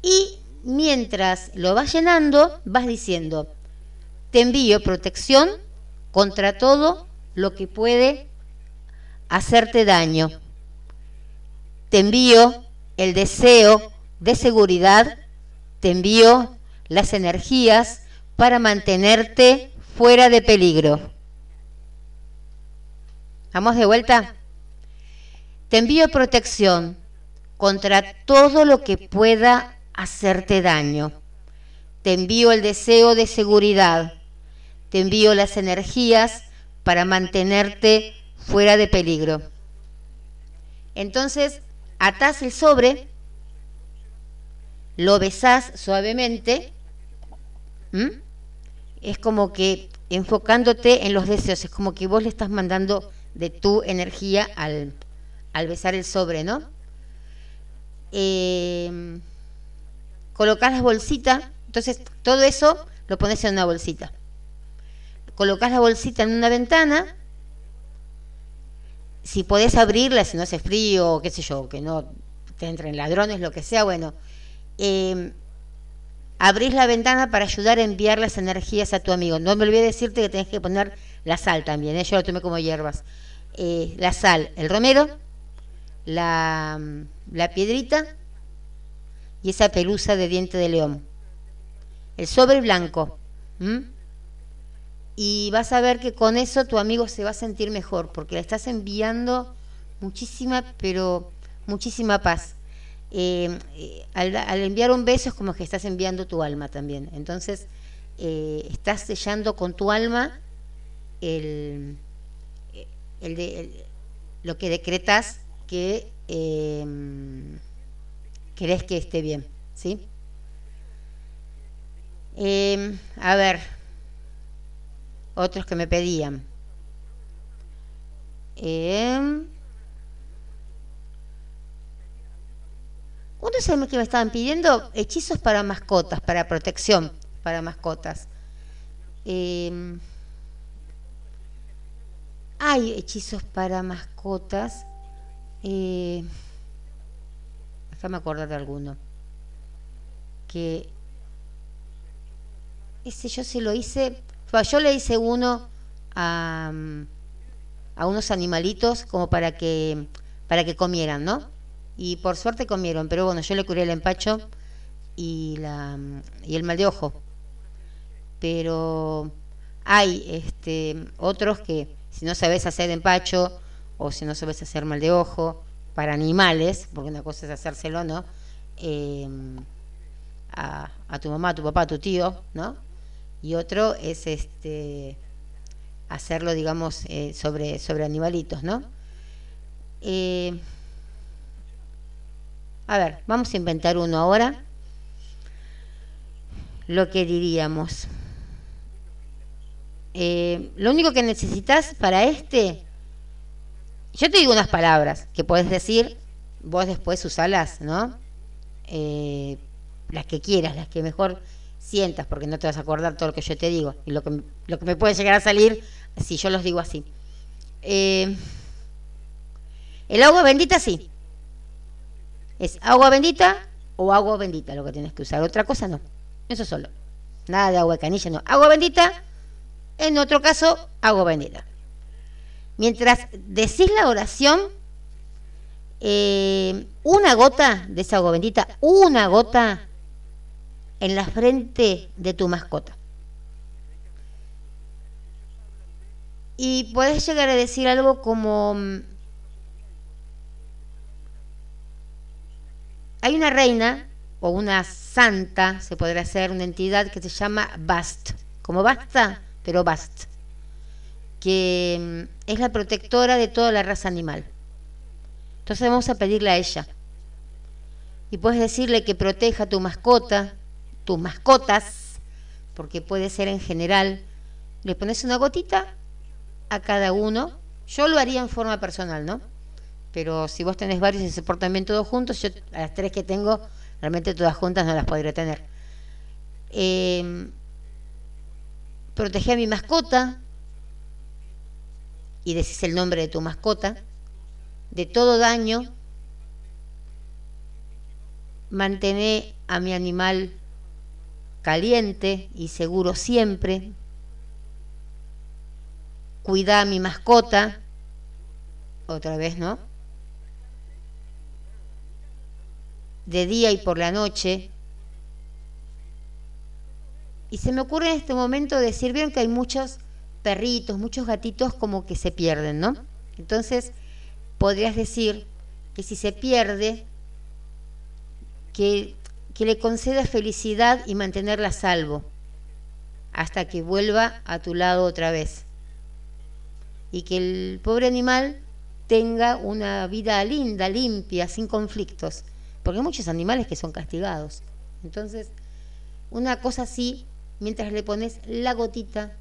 Y mientras lo vas llenando, vas diciendo, te envío protección contra todo lo que puede hacerte daño. Te envío el deseo de seguridad, te envío las energías para mantenerte fuera de peligro. Vamos de vuelta. Te envío protección contra todo lo que pueda hacerte daño. Te envío el deseo de seguridad. Te envío las energías para mantenerte fuera de peligro. Entonces, atás el sobre, lo besás suavemente, es como que enfocándote en los deseos, es como que vos le estás mandando de tu energía al, besar el sobre, ¿no? Eh, colocás las bolsitas, entonces todo eso lo pones en una bolsita colocas la bolsita en una ventana si podés abrirla, si no hace frío, qué sé yo, que no te entren ladrones, lo que sea, bueno, eh, abrís la ventana para ayudar a enviar las energías a tu amigo. No me olvidé decirte que tenés que poner la sal también, ¿eh? yo lo tomé como hierbas. Eh, la sal, el romero, la, la piedrita y esa pelusa de diente de león. El sobre blanco. Y vas a ver que con eso tu amigo se va a sentir mejor, porque le estás enviando muchísima, pero muchísima paz. Eh, eh, al, enviar un beso es como que estás enviando tu alma también. Entonces, eh, estás sellando con tu alma el, de, lo que decretas que querés que esté bien. ¿sí? a ver, otros que me pedían. Uno sabe que me estaban pidiendo hechizos para mascotas, para protección para mascotas. Em, hay hechizos para mascotas. Eh, déjame acordar de alguno. Que ese yo se lo hice. Yo le hice uno a, a unos animalitos como para que para que comieran, ¿no? y por suerte comieron, pero bueno, yo le curé el empacho y, la, y el mal de ojo. Pero hay este, otros que si no sabes hacer empacho o si no sabes hacer mal de ojo para animales, porque una cosa es hacérselo, ¿no? Em, a, a, tu mamá, a tu papá, a tu tío, ¿no? Y otro es este hacerlo, digamos, eh, sobre, sobre animalitos, ¿no? Eh, a ver, vamos a inventar uno ahora. Lo que diríamos. Eh, lo único que necesitas para este, yo te digo unas palabras que puedes decir, vos después usalas, ¿no? Eh, las que quieras, las que mejor sientas, porque no te vas a acordar todo lo que yo te digo y lo que, lo que me puede llegar a salir si yo los digo así. Eh, el agua bendita sí, es agua bendita o agua bendita lo que tienes que usar. Otra cosa no. Eso solo. Nada de agua de canilla, no. Agua bendita, en otro caso, agua bendita. Mientras decís la oración, eh, una gota de esa agua bendita, una gota en la frente de tu mascota. Y puedes llegar a decir algo como, Hay una reina o una santa, se podría hacer, una entidad que se llama Bast, como basta, pero que mm, es la protectora de toda la raza animal. Entonces vamos a pedirle a ella. Y puedes decirle que proteja tu mascota, tus mascotas, porque puede ser en general. Le pones una gotita a cada uno. Yo lo haría en forma personal, ¿no? pero si vos tenés varios y se portan bien todos juntos, yo a las tres que tengo, realmente todas juntas no las podré tener. Eh, protegé a mi mascota y decís el nombre de tu mascota de todo daño. Mantener a mi animal caliente y seguro siempre. Cuida a mi mascota. Otra vez, ¿no? de día y por la noche. Y se me ocurre en este momento decir, vieron que hay muchos perritos, muchos gatitos como que se pierden, ¿no? Entonces, podrías decir que si se pierde, que, que le conceda felicidad y mantenerla a salvo hasta que vuelva a tu lado otra vez. Y que el pobre animal tenga una vida linda, limpia, sin conflictos porque hay muchos animales que son castigados. Entonces, una cosa así, mientras le pones la gotita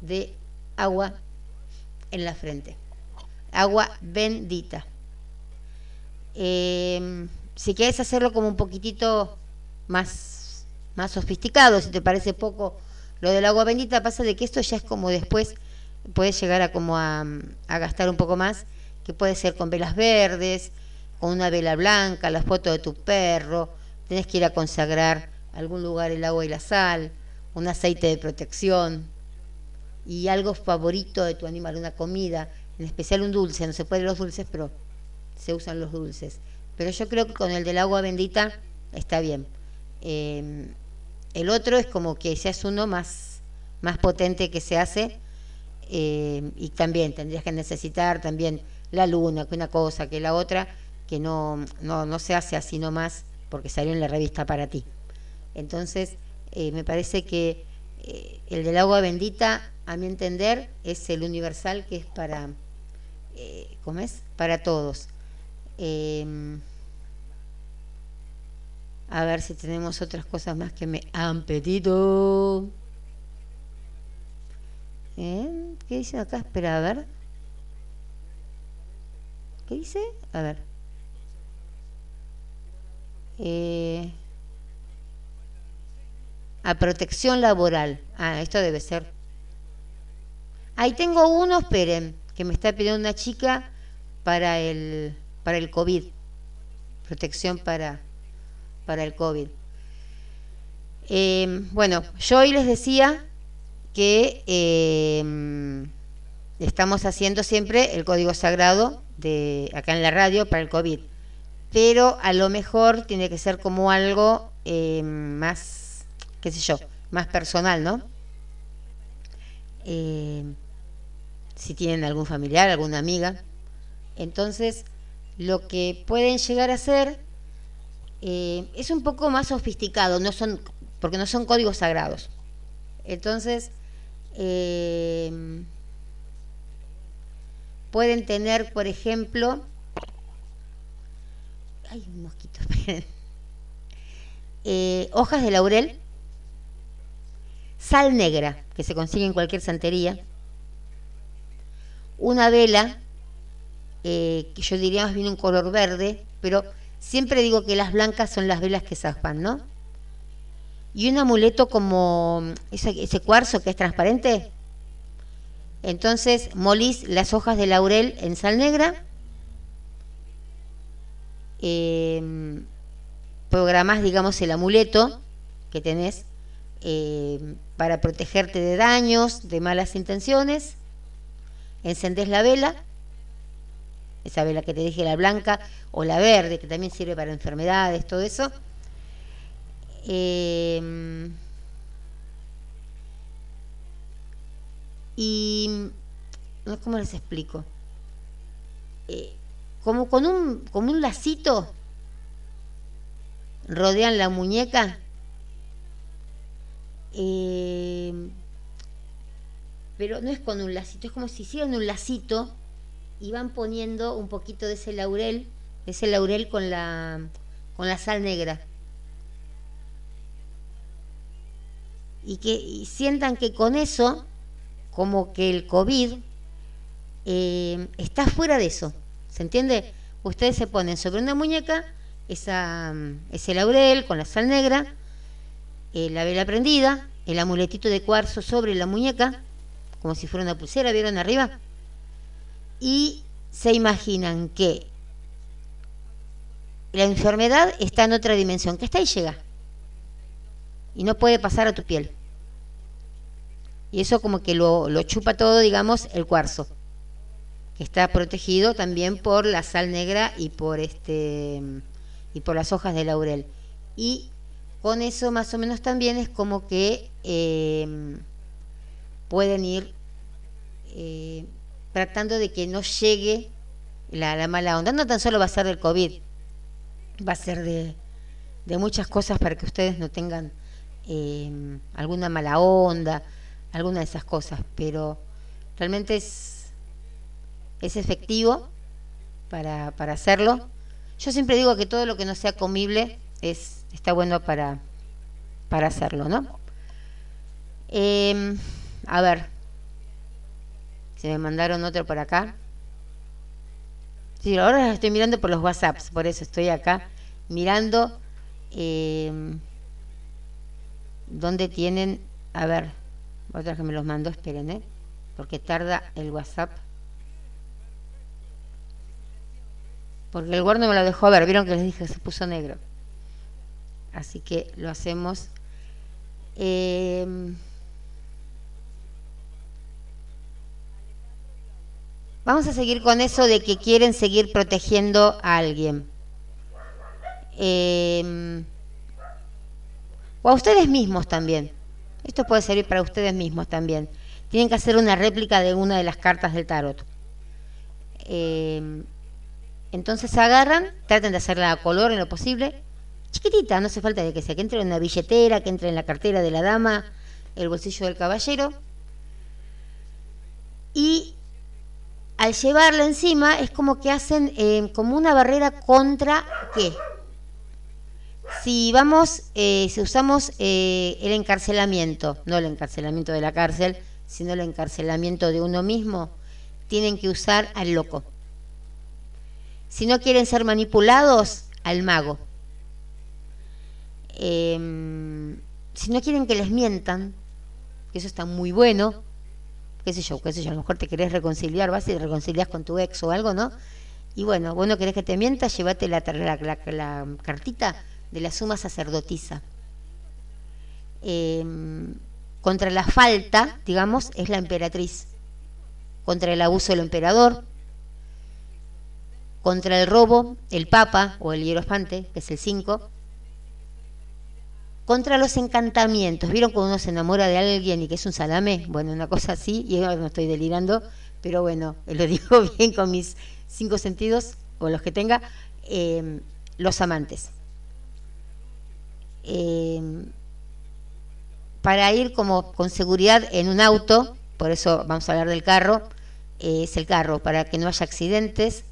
de agua en la frente. Agua bendita. Em, si quieres hacerlo como un poquitito más, más sofisticado, si te parece poco lo del agua bendita, pasa de que esto ya es como después puedes llegar a como a, a gastar un poco más que puede ser con velas verdes, con una vela blanca, la foto de tu perro, tenés que ir a consagrar algún lugar el agua y la sal, un aceite de protección y algo favorito de tu animal, una comida, en especial un dulce, no se pueden los dulces, pero se usan los dulces. Pero yo creo que con el del agua bendita está bien. Eh, el otro es como que seas uno más, más potente que se hace eh, y también tendrías que necesitar también la luna, que una cosa, que la otra, que no, no, no se hace así nomás porque salió en la revista para ti. Entonces, eh, me parece que eh, el del agua bendita, a mi entender, es el universal que es para, eh, ¿cómo es? Para todos. Em, a ver si tenemos otras cosas más que me han pedido. ¿Eh? ¿Qué dice acá? Espera, a ver. ¿Qué dice? A ver. Eh, a protección laboral. Ah, esto debe ser. Ahí tengo uno, esperen, que me está pidiendo una chica para el, para el COVID. Protección para, para el COVID. Eh, bueno, yo hoy les decía que eh, estamos haciendo siempre el código sagrado de acá en la radio para el COVID. Pero a lo mejor tiene que ser como algo eh, más, qué sé yo, más personal, ¿no? Eh, si tienen algún familiar, alguna amiga. Entonces, lo que pueden llegar a hacer es un poco más sofisticado, no son, porque no son códigos sagrados. Entonces, eh, pueden tener, por ejemplo, hay un mosquito, eh, hojas de laurel, sal negra, que se consigue en cualquier santería, una vela, eh, que yo diría más bien un color verde, pero siempre digo que las blancas son las velas que zaspan, ¿no? Y un amuleto como ese, ese cuarzo que es transparente, entonces molís las hojas de laurel en sal negra, eh, programás, digamos, el amuleto que tenés eh, para protegerte de daños, de malas intenciones, encendés la vela, esa vela que te dije, la blanca o la verde, que también sirve para enfermedades, todo eso. Eh, y ¿cómo les explico? Eh, como con un, como un lacito rodean la muñeca. Eh, pero no es con un lacito, es como si hicieran un lacito y van poniendo un poquito de ese laurel, ese laurel con la, con la sal negra. Y que sientan que con eso como que el COVID eh, está fuera de eso. ¿Se entiende? Ustedes se ponen sobre una muñeca esa, ese laurel con la sal negra, eh, la vela prendida, el amuletito de cuarzo sobre la muñeca, como si fuera una pulsera, ¿vieron arriba? Y se imaginan que la enfermedad está en otra dimensión, que está ahí llega. Y no puede pasar a tu piel y eso como que lo, chupa todo, digamos, el cuarzo, que está protegido también por la sal negra y por este y por las hojas de laurel. Y con eso más o menos también es como que em, pueden ir eh, tratando de que no llegue la, la, mala onda. No tan solo va a ser del COVID, va a ser de, de muchas cosas para que ustedes no tengan em, alguna mala onda alguna de esas cosas, pero realmente es, es efectivo para, para hacerlo. Yo siempre digo que todo lo que no sea comible es, está bueno para, para hacerlo, ¿no? Em, a ver, se me mandaron otro por acá. Sí, ahora estoy mirando por los WhatsApps, por eso estoy acá mirando eh, dónde tienen, a ver, otra que me los mandó, esperen, ¿eh? Porque tarda el WhatsApp. Porque el guardo me lo dejó ver, vieron que les dije que se puso negro. Así que lo hacemos. Em, vamos a seguir con eso de que quieren seguir protegiendo a alguien. Em, o a ustedes mismos también. Esto puede servir para ustedes mismos también. Tienen que hacer una réplica de una de las cartas del tarot. Em, entonces agarran, traten de hacerla a color en lo posible, chiquitita, no hace falta de que sea, que entre en una billetera, que entre en la cartera de la dama, el bolsillo del caballero. Y al llevarla encima es como que hacen em, como una barrera contra qué. Si vamos, eh, si usamos eh, el encarcelamiento, no el encarcelamiento de la cárcel, sino el encarcelamiento de uno mismo, tienen que usar al loco. Si no quieren ser manipulados, al mago. Em, si no quieren que les mientan, que eso está muy bueno, qué sé yo, qué sé yo, a lo mejor te querés reconciliar, vas y te reconcilias con tu ex o algo, ¿no? Y bueno, vos no querés que te mienta, llévate la, la, cartita de la suma sacerdotisa. Em, contra la falta, digamos, es la emperatriz. Contra el abuso del emperador. Contra el robo, el papa o el hierofante, que es el 5. Contra los encantamientos. ¿Vieron cuando uno se enamora de alguien y que es un salame? Bueno, una cosa así, y no estoy delirando, pero bueno, lo digo bien con mis cinco sentidos, o los que tenga, eh, los amantes. Eh, para ir como con seguridad en un auto, por eso vamos a hablar del carro, eh, es el carro, para que no haya accidentes.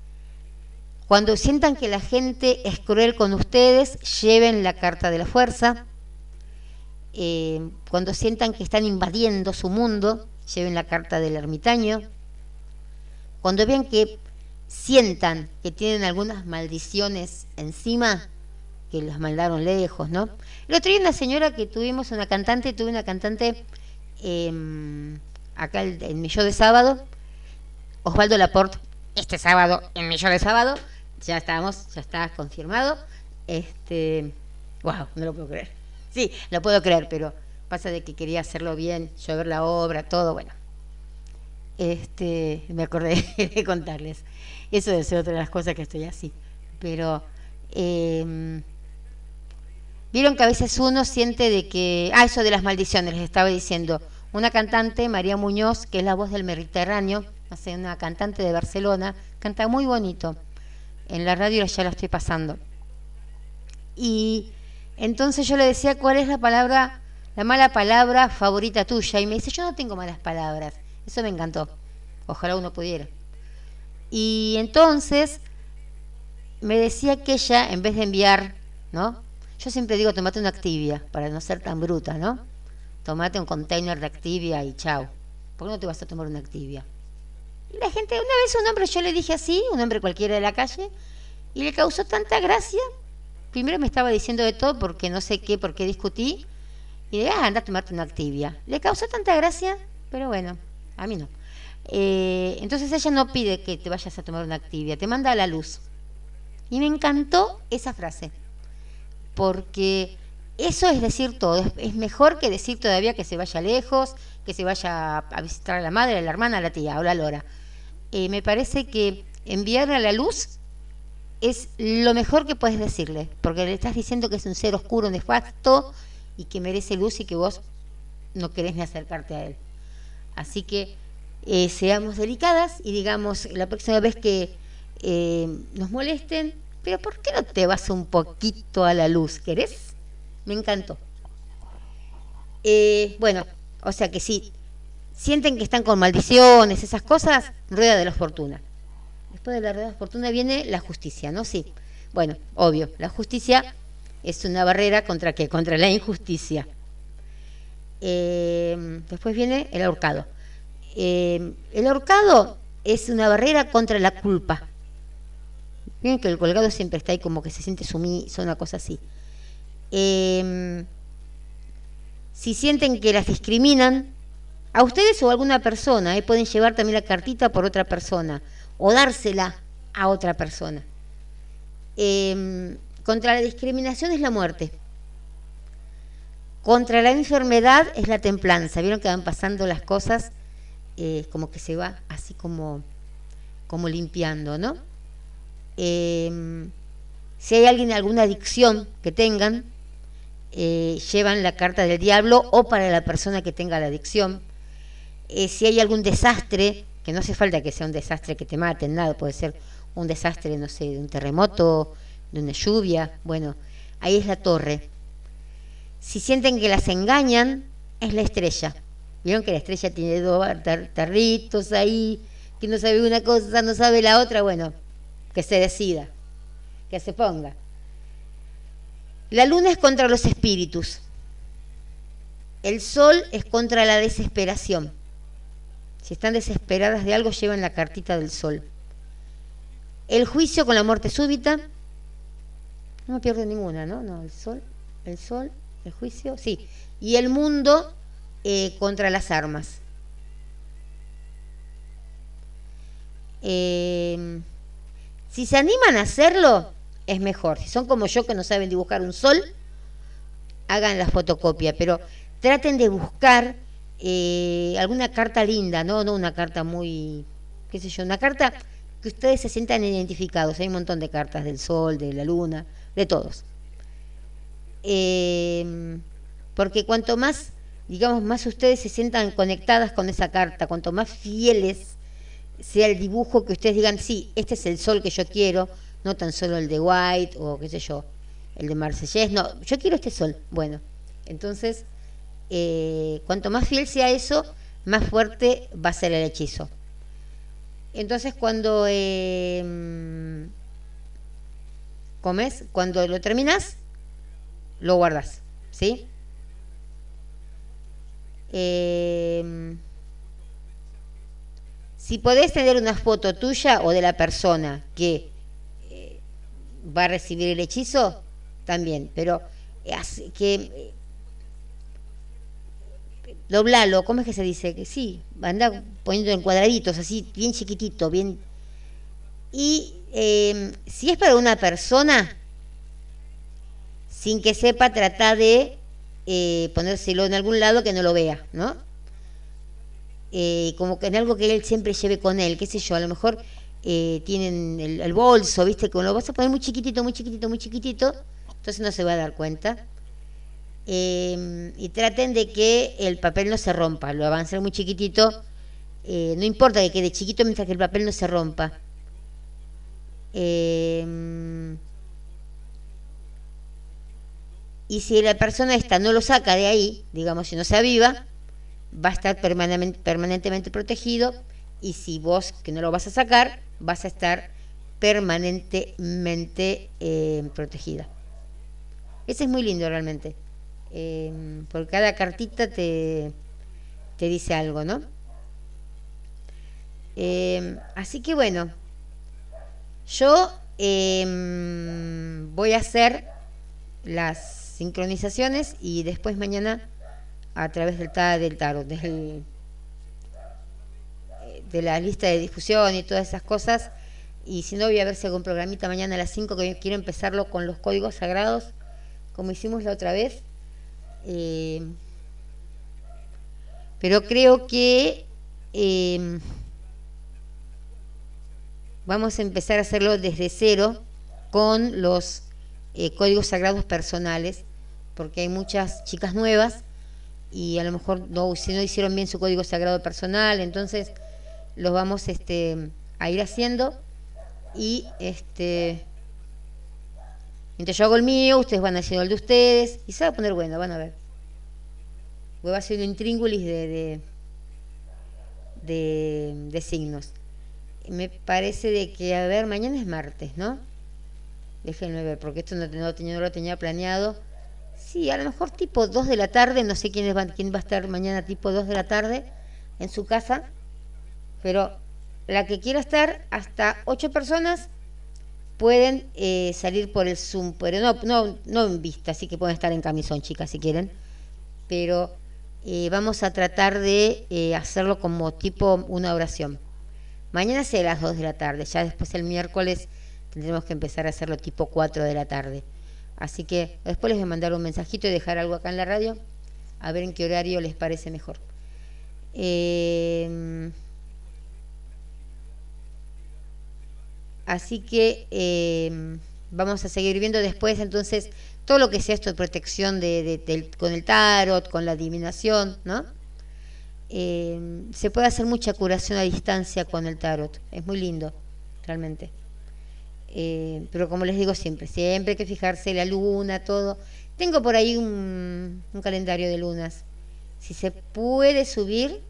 Cuando sientan que la gente es cruel con ustedes, lleven la carta de la fuerza. Eh, cuando sientan que están invadiendo su mundo, lleven la carta del ermitaño. Cuando vean que sientan que tienen algunas maldiciones encima, que los mandaron lejos, ¿no? El otro día una señora que tuvimos, una cantante, tuve una cantante em, acá en mi de sábado, Osvaldo Laporte, este sábado, en mi de sábado, ya estábamos, ya está confirmado. Este, wow, no lo puedo creer. Sí, lo puedo creer, pero pasa de que quería hacerlo bien, yo ver la obra, todo, bueno. Este, me acordé de contarles. Eso ser otra de las cosas que estoy así. Pero eh, Vieron que a veces uno siente de que, ah, eso de las maldiciones, les estaba diciendo, una cantante, María Muñoz, que es la voz del Mediterráneo, hace una cantante de Barcelona, canta muy bonito. En la radio ya la estoy pasando. Y entonces yo le decía, ¿cuál es la palabra, la mala palabra favorita tuya? Y me dice, yo no tengo malas palabras. Eso me encantó. Ojalá uno pudiera. Y entonces me decía que ella, en vez de enviar, ¿no? Yo siempre digo, tomate una Activia, para no ser tan bruta, ¿no? Tomate un container de Activia y chao. ¿Por qué no te vas a tomar una Activia? La gente, una vez un hombre, yo le dije así, un hombre cualquiera de la calle, y le causó tanta gracia. Primero me estaba diciendo de todo porque no sé qué, por qué discutí. Y de, ah, anda a tomarte una Activia. Le causó tanta gracia, pero bueno, a mí no. Eh, entonces ella no pide que te vayas a tomar una Activia, te manda a la luz. Y me encantó esa frase porque eso es decir todo, es, mejor que decir todavía que se vaya lejos, que se vaya a, visitar a la madre, a la hermana, a la tía o la lora. Eh, me parece que enviarle a la luz es lo mejor que puedes decirle, porque le estás diciendo que es un ser oscuro, nefasto y que merece luz y que vos no querés ni acercarte a él. Así que eh, seamos delicadas y digamos, la próxima vez que eh, nos molesten, pero ¿por qué no te vas un poquito a la luz? ¿Querés? Me encantó. Eh, bueno, o sea que si sienten que están con maldiciones, esas cosas, rueda de la fortuna. Después de la rueda de fortuna viene la justicia, ¿no? Sí. Bueno, obvio, la justicia es una barrera contra qué? Contra la injusticia. Eh, después viene el ahorcado. Eh, el ahorcado es una barrera contra la culpa que el colgado siempre está ahí como que se siente sumiso, una cosa así. Em, si sienten que las discriminan, a ustedes o a alguna persona, eh, pueden llevar también la cartita por otra persona o dársela a otra persona. em, contra la discriminación es la muerte. Contra la enfermedad es la templanza. Vieron que van pasando las cosas eh, como que se va así como, como limpiando, ¿no? Em, si hay alguien, alguna adicción que tengan, eh, llevan la carta del diablo o para la persona que tenga la adicción. Eh, si hay algún desastre, que no hace falta que sea un desastre que te maten, nada, puede ser un desastre, no sé, de un terremoto, de una lluvia, bueno, ahí es la torre. Si sienten que las engañan, es la estrella. Vieron que la estrella tiene dos tarritos ahí, que no sabe una cosa, no sabe la otra, bueno, que se decida, que se ponga. La luna es contra los espíritus. El sol es contra la desesperación. Si están desesperadas de algo, llevan la cartita del sol. El juicio con la muerte súbita. No pierde ninguna, ¿no? No, el sol, el sol, el juicio, sí. Y el mundo eh, contra las armas. Eh, si se animan a hacerlo, es mejor. Si son como yo que no saben dibujar un sol, hagan la fotocopia, pero traten de buscar eh, alguna carta linda, ¿no? No una carta muy, qué sé yo, una carta que ustedes se sientan identificados. Hay un montón de cartas del sol, de la luna, de todos. Eh, porque cuanto más, digamos, más ustedes se sientan conectadas con esa carta, cuanto más fieles sea el dibujo que ustedes digan, sí, este es el sol que yo quiero, no tan solo el de White o qué sé yo, el de Marsellés, no, yo quiero este sol. Bueno, entonces, eh, cuanto más fiel sea eso, más fuerte va a ser el hechizo. Entonces, cuando eh, comes, cuando lo terminas, lo guardas, ¿sí? Eh, si podés tener una foto tuya o de la persona que eh, va a recibir el hechizo, también, pero que eh, doblalo, ¿cómo es que se dice? Que sí, anda poniendo en cuadraditos, así, bien chiquitito, bien. Y em, si es para una persona, sin que sepa, trata de eh, ponérselo en algún lado que no lo vea, ¿no? Eh, como que en algo que él siempre lleve con él, qué sé yo, a lo mejor eh, tienen el, bolso, viste, que lo vas a poner muy chiquitito, muy chiquitito, muy chiquitito, entonces no se va a dar cuenta. Em, y traten de que el papel no se rompa, lo van a hacer muy chiquitito, eh, no importa que quede chiquito mientras que el papel no se rompa. Em, y si la persona esta no lo saca de ahí, digamos, si no se aviva, va a estar permanentemente protegido y si vos que no lo vas a sacar, vas a estar permanentemente eh, protegida. Ese es muy lindo realmente, eh, porque cada cartita te, te dice algo, ¿no? Eh, así que bueno, yo voy a hacer las sincronizaciones y después mañana a través del, del tarot, del, de la lista de difusión y todas esas cosas. Y si no, voy a ver si un programita mañana a las 5 que quiero empezarlo con los códigos sagrados, como hicimos la otra vez. Eh, pero creo que eh, vamos a empezar a hacerlo desde cero con los eh, códigos sagrados personales, porque hay muchas chicas nuevas y a lo mejor no, si no hicieron bien su código sagrado personal, entonces los vamos este, a ir haciendo y este mientras yo hago el mío, ustedes van haciendo el de ustedes y se va a poner bueno, van a ver. Voy a hacer un intríngulis de, de, de, signos. Me parece de que, a ver, mañana es martes, ¿no? Déjenme ver, porque esto no, no, lo tenía planeado Sí, a lo mejor tipo 2 de la tarde, no sé quién, quién va a estar mañana tipo 2 de la tarde en su casa, pero la que quiera estar, hasta 8 personas pueden eh, salir por el Zoom, pero no, no, no en vista, así que pueden estar en camisón, chicas, si quieren. Pero eh, vamos a tratar de eh, hacerlo como tipo una oración. Mañana será las 2 de la tarde, ya después el miércoles tendremos que empezar a hacerlo tipo 4 de la tarde. Así que después les voy a mandar un mensajito y dejar algo acá en la radio, a ver en qué horario les parece mejor. Eh, así que eh, vamos a seguir viendo después entonces todo lo que sea esto de protección con el tarot, con la adivinación, ¿no? Eh, se puede hacer mucha curación a distancia con el tarot, es muy lindo, realmente. Eh, pero como les digo siempre, siempre hay que fijarse la luna, todo. Tengo por ahí un, calendario de lunas. Si se puede subir,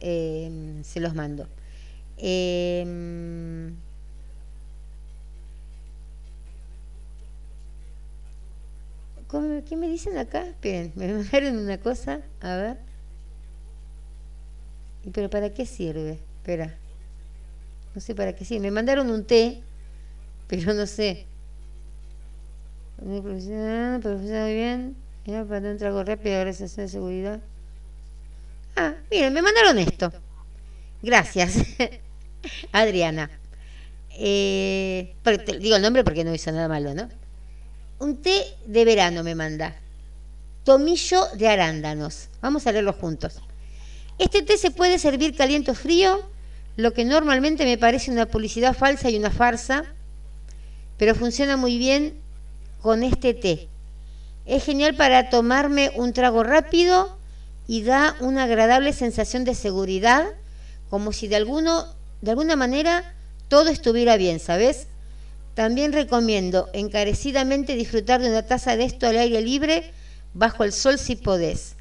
se los mando. ¿Qué me dicen acá? Esperen, me mandaron una cosa, a ver. ¿Y pero para qué sirve? Espera. No sé para qué sirve. Me mandaron un té, pero no sé. Profesional, profesional bien. Ya para un trago rápido, gracias a la seguridad. Ah, miren, me mandaron esto. Gracias, Adriana. Eh, digo el nombre porque no hizo nada malo, ¿no? Un té de verano me manda. Tomillo de arándanos. Vamos a leerlo juntos. Este té se puede servir caliente o frío, lo que normalmente me parece una publicidad falsa y una farsa, pero funciona muy bien con este té. Es genial para tomarme un trago rápido y da una agradable sensación de seguridad, como si de, alguno, de alguna manera todo estuviera bien, ¿sabes? También recomiendo encarecidamente disfrutar de una taza de esto al aire libre, bajo el sol si podés.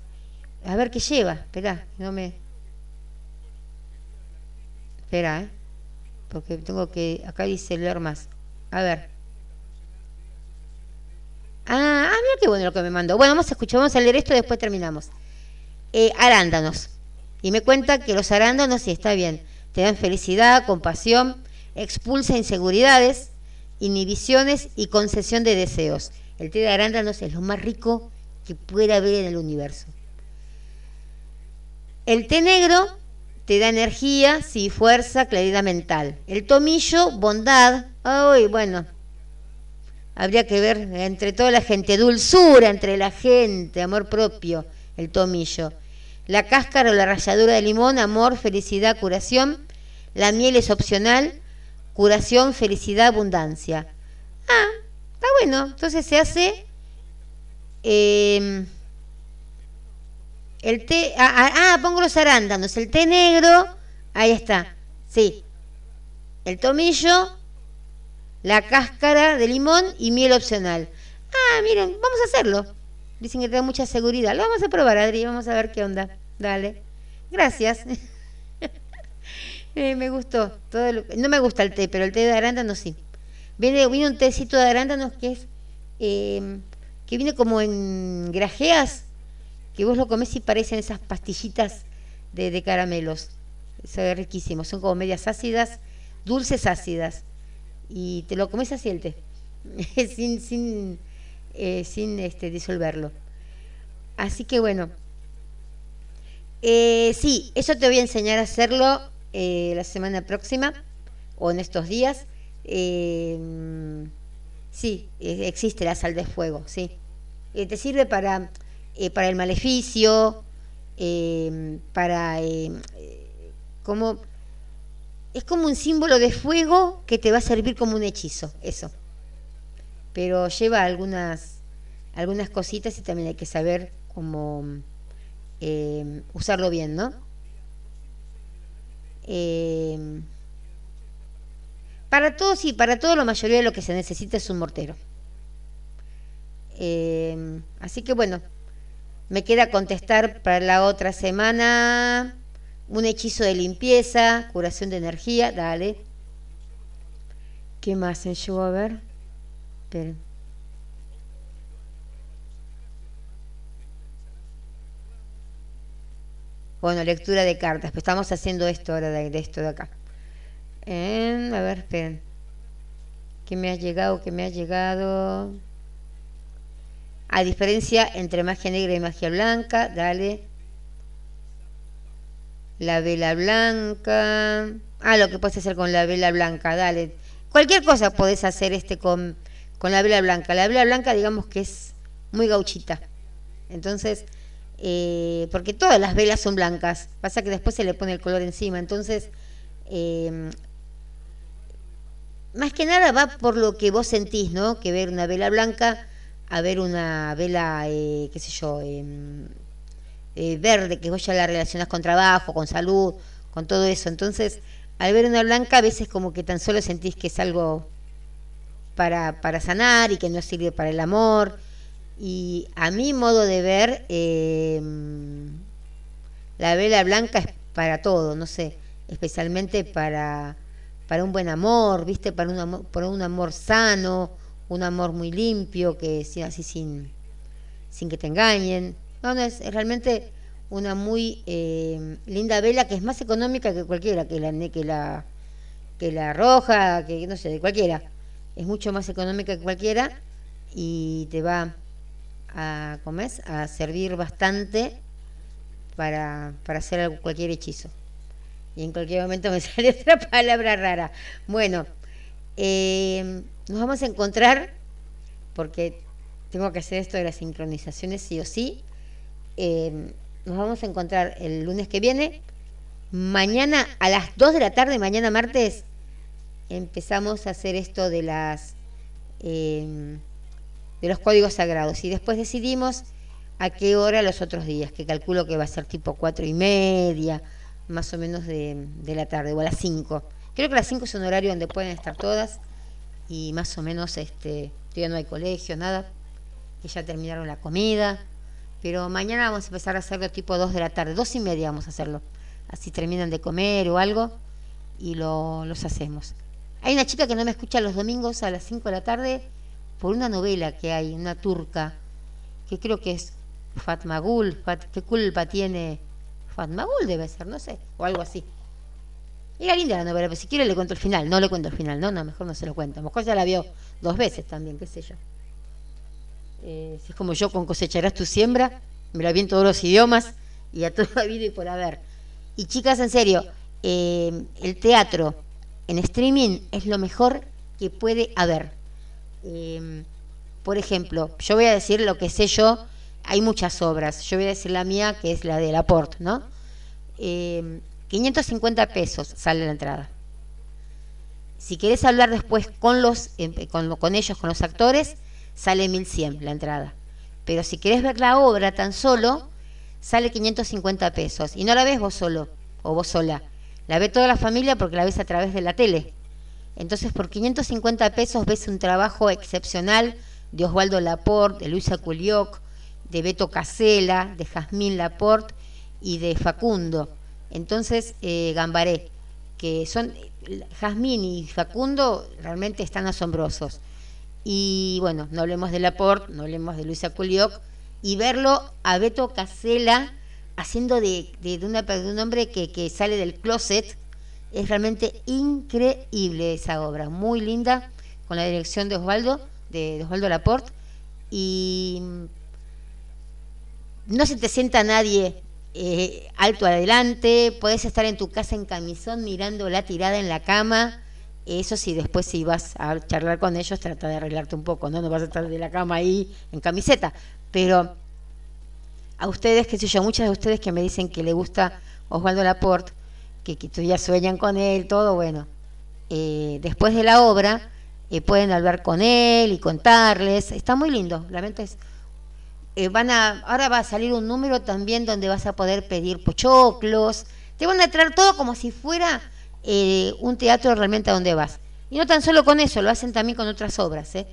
A ver qué lleva. Espera, no me. Espera, ¿eh? Porque tengo que. Acá dice leer más. A ver. Ah, ah, mira qué bueno lo que me mandó. Bueno, vamos a escuchar, vamos a leer esto y después terminamos. Eh, arándanos. Y me cuenta que los arándanos, sí, está bien, te dan felicidad, compasión, expulsa inseguridades, inhibiciones y concesión de deseos. El té de arándanos es lo más rico que pueda haber en el universo. El té negro te da energía, sí, fuerza, claridad mental. El tomillo, bondad. Ay, bueno, habría que ver entre toda la gente, dulzura entre la gente, amor propio, el tomillo. La cáscara o la ralladura de limón, amor, felicidad, curación. La miel es opcional curación, felicidad, abundancia. Ah, está bueno. Entonces se hace em, el té. Ah, ah, ah, pongo los arándanos. El té negro. Ahí está. Sí. El tomillo, la cáscara de limón y miel opcional. Ah, miren, vamos a hacerlo. Dicen que te da mucha seguridad. Lo vamos a probar, Adri. Vamos a ver qué onda. Dale. Gracias. Me gustó. Todo no me gusta el té, pero el té de arándanos sí. Viene, viene un tecito de arándanos que es em, que viene como en grajeas, que vos lo comés y parecen esas pastillitas de, caramelos. Eso es riquísimo. Son como medias ácidas, dulces ácidas. Y te lo comes así el té, sin, sin, eh, sin este, disolverlo. Así que bueno. Eh, sí, eso te voy a enseñar a hacerlo eh, la semana próxima o en estos días. Eh, sí, eh, existe la sal de fuego, sí. te sirve para, para el maleficio, para... como, es como un símbolo de fuego que te va a servir como un hechizo, eso. Pero lleva algunas, algunas cositas y también hay que saber cómo usarlo bien, ¿no? Eh, para todos y para todo, la mayoría de lo que se necesita es un mortero. Eh, así que bueno, me queda contestar para la otra semana un hechizo de limpieza, curación de energía, dale. ¿Qué más yo a ver? Esperen. Bueno, lectura de cartas. Pues estamos haciendo esto ahora de, esto de acá. a ver, esperen. ¿Qué me ha llegado? ¿Qué me ha llegado? A diferencia entre magia negra y magia blanca, dale. La vela blanca. Ah, lo que puedes hacer con la vela blanca, dale. cualquier cosa podés hacer este con, con la vela blanca. La vela blanca, digamos que es muy gauchita. Entonces, eh, porque todas las velas son blancas, pasa que después se le pone el color encima. Entonces, eh, más que nada va por lo que vos sentís, ¿no? Que ver una vela blanca a ver una vela, eh, qué sé yo, em, eh, verde, que vos ya la relacionás con trabajo, con salud, con todo eso. Entonces, al ver una blanca, a veces como que tan solo sentís que es algo para, para sanar y que no sirve para el amor. Y a mi modo de ver, em, la vela blanca es para todo, no sé, especialmente para para un buen amor, ¿viste? Para un amor, para un amor sano, un amor muy limpio, que así sin, sin que te engañen. No, no, es, realmente una muy eh, linda vela que es más económica que cualquiera, que la, que la que la roja, que no sé, de cualquiera. Es mucho más económica que cualquiera y te va a, ¿cómo a servir bastante para, para hacer cualquier hechizo y en cualquier momento me sale otra palabra rara. Bueno, eh, nos vamos a encontrar, porque tengo que hacer esto de las sincronizaciones sí o sí. Eh, nos vamos a encontrar el lunes que viene. Mañana a las 2 de la tarde, mañana martes, empezamos a hacer esto de las eh, de los códigos sagrados. Y después decidimos a qué hora los otros días, que calculo que va a ser tipo cuatro y media más o menos de, la tarde, o a las 5. Creo que a las 5 es un horario donde pueden estar todas y más o menos este, todavía no hay colegio, nada, que ya terminaron la comida, pero mañana vamos a empezar a hacerlo tipo 2 de la tarde, 2 y media vamos a hacerlo, así terminan de comer o algo y lo, los hacemos. Hay una chica que no me escucha los domingos a las 5 de la tarde por una novela que hay, una turca, que creo que es Fatma Gul, ¿qué culpa tiene Fatmagul debe ser, no sé, o algo así. Era linda la novela, pero si quiere le cuento el final. No le cuento el final, no, no, mejor no se lo cuento. A lo mejor ya la vio dos veces también, qué sé yo. Eh, si es como yo con cosecharás tu siembra, me la vi en todos los idiomas y a toda vida y por haber. Y chicas, en serio, eh, el teatro en streaming es lo mejor que puede haber. Eh, por ejemplo, yo voy a decir lo que sé yo hay muchas obras. Yo voy a decir la mía, que es la de Laporte, ¿no? 550 eh, pesos sale la entrada. Si querés hablar después con, los, eh, con, con ellos, con los actores, sale 1100 la entrada. Pero si querés ver la obra tan solo, sale 550 pesos. Y no la ves vos solo o vos sola. La ve toda la familia porque la ves a través de la tele. Entonces, por 550 pesos ves un trabajo excepcional de Osvaldo Laporte, de Luisa Culioc, de Beto Casela, de Jazmín Laporte y de Facundo. Entonces, eh, Gambaré, que son, Jazmín y Facundo realmente están asombrosos. Y bueno, no hablemos de Laporte, no hablemos de Luisa Culioc, y verlo a Beto Casela haciendo de, de, un hombre que, que sale del closet, es realmente increíble esa obra, muy linda, con la dirección de Osvaldo, de, Osvaldo Laporte, y no se te sienta nadie eh, alto adelante, puedes estar en tu casa en camisón mirando la tirada en la cama. Eso sí, después si vas a charlar con ellos, trata de arreglarte un poco, ¿no? No vas a estar de la cama ahí en camiseta. Pero a ustedes, qué sé yo, muchas de ustedes que me dicen que le gusta Osvaldo Laporte, que, que ya sueñan con él, todo, bueno. Eh, después de la obra, eh, pueden hablar con él y contarles. Está muy lindo, realmente es eh, van a, ahora va a salir un número también donde vas a poder pedir pochoclos, te van a traer todo como si fuera eh, un teatro realmente a donde vas. Y no tan solo con eso, lo hacen también con otras obras, ¿eh?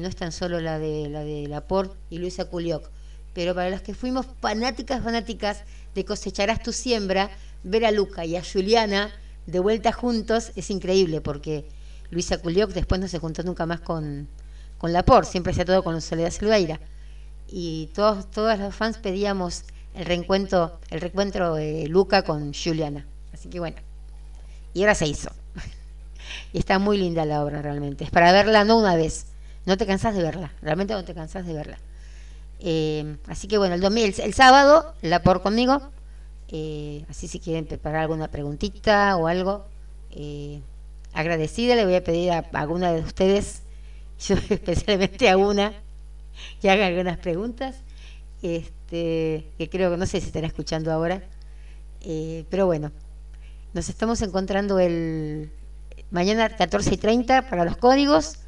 no es tan solo la de la de Laporte y Luisa Culioc, pero para los que fuimos fanáticas, fanáticas de cosecharás tu siembra, ver a Luca y a Juliana de vuelta juntos es increíble, porque Luisa Culioc después no se juntó nunca más con, con Laporte, siempre hacía todo con Soledad Silveira y todos, todos los fans pedíamos el reencuentro, el reencuentro de Luca con Juliana. Así que bueno, y ahora se hizo. y está muy linda la obra realmente. Es para verla no una vez, no te cansás de verla, realmente no te cansás de verla. Eh, así que bueno, el, el, sábado la por conmigo, eh, así si quieren preparar alguna preguntita o algo, eh, agradecida, le voy a pedir a, alguna de ustedes, yo especialmente a una, que haga algunas preguntas, este, que creo que no sé si estará escuchando ahora, eh, pero bueno, nos estamos encontrando el mañana 14 y 30 para los códigos,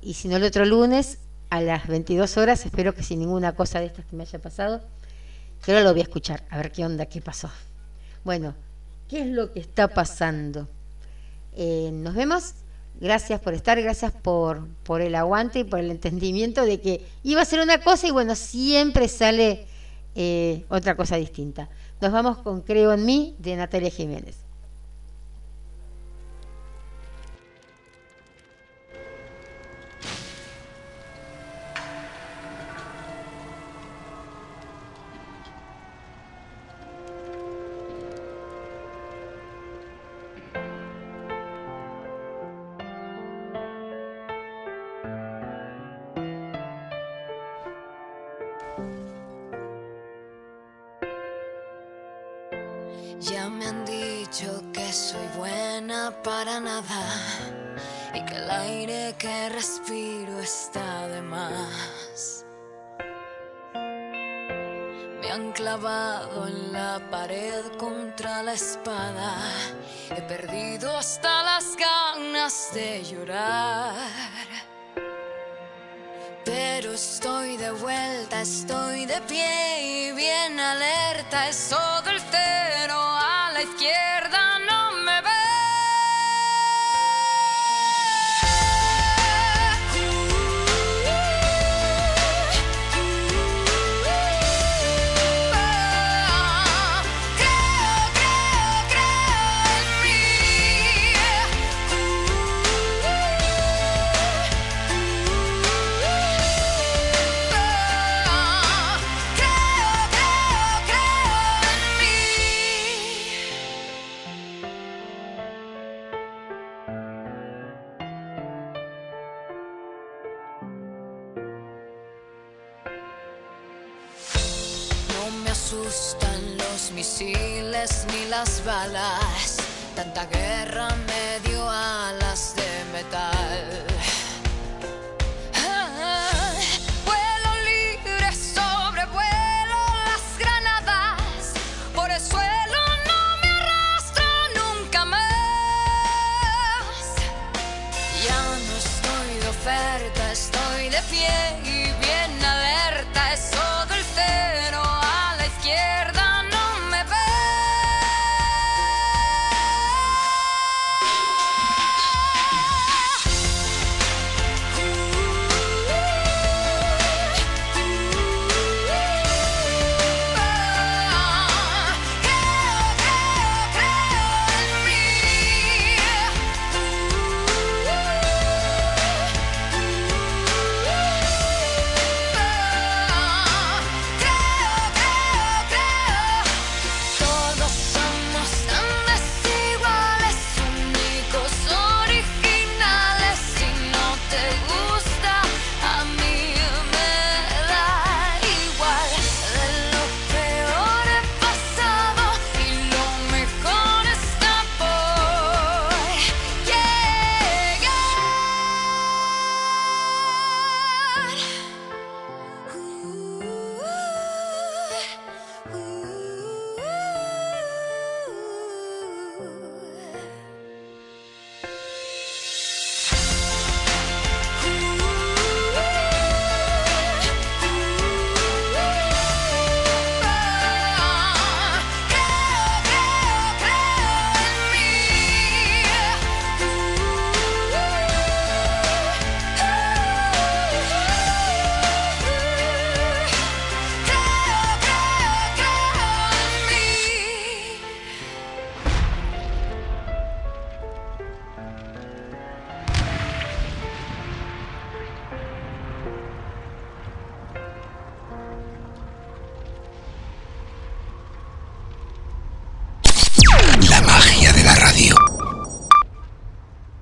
y si no el otro lunes a las 22 horas, espero que sin ninguna cosa de estas que me haya pasado, pero lo voy a escuchar, a ver qué onda, qué pasó. Bueno, ¿qué es lo que está pasando? Eh, nos vemos. Gracias por estar, gracias por, por el aguante y por el entendimiento de que iba a ser una cosa y bueno, siempre sale eh, otra cosa distinta. Nos vamos con Creo en mí de Natalia Jiménez. Estoy de vuelta, estoy de pie y bien alerta. Asustan los misiles ni las balas. Tanta guerra me dio alas de metal.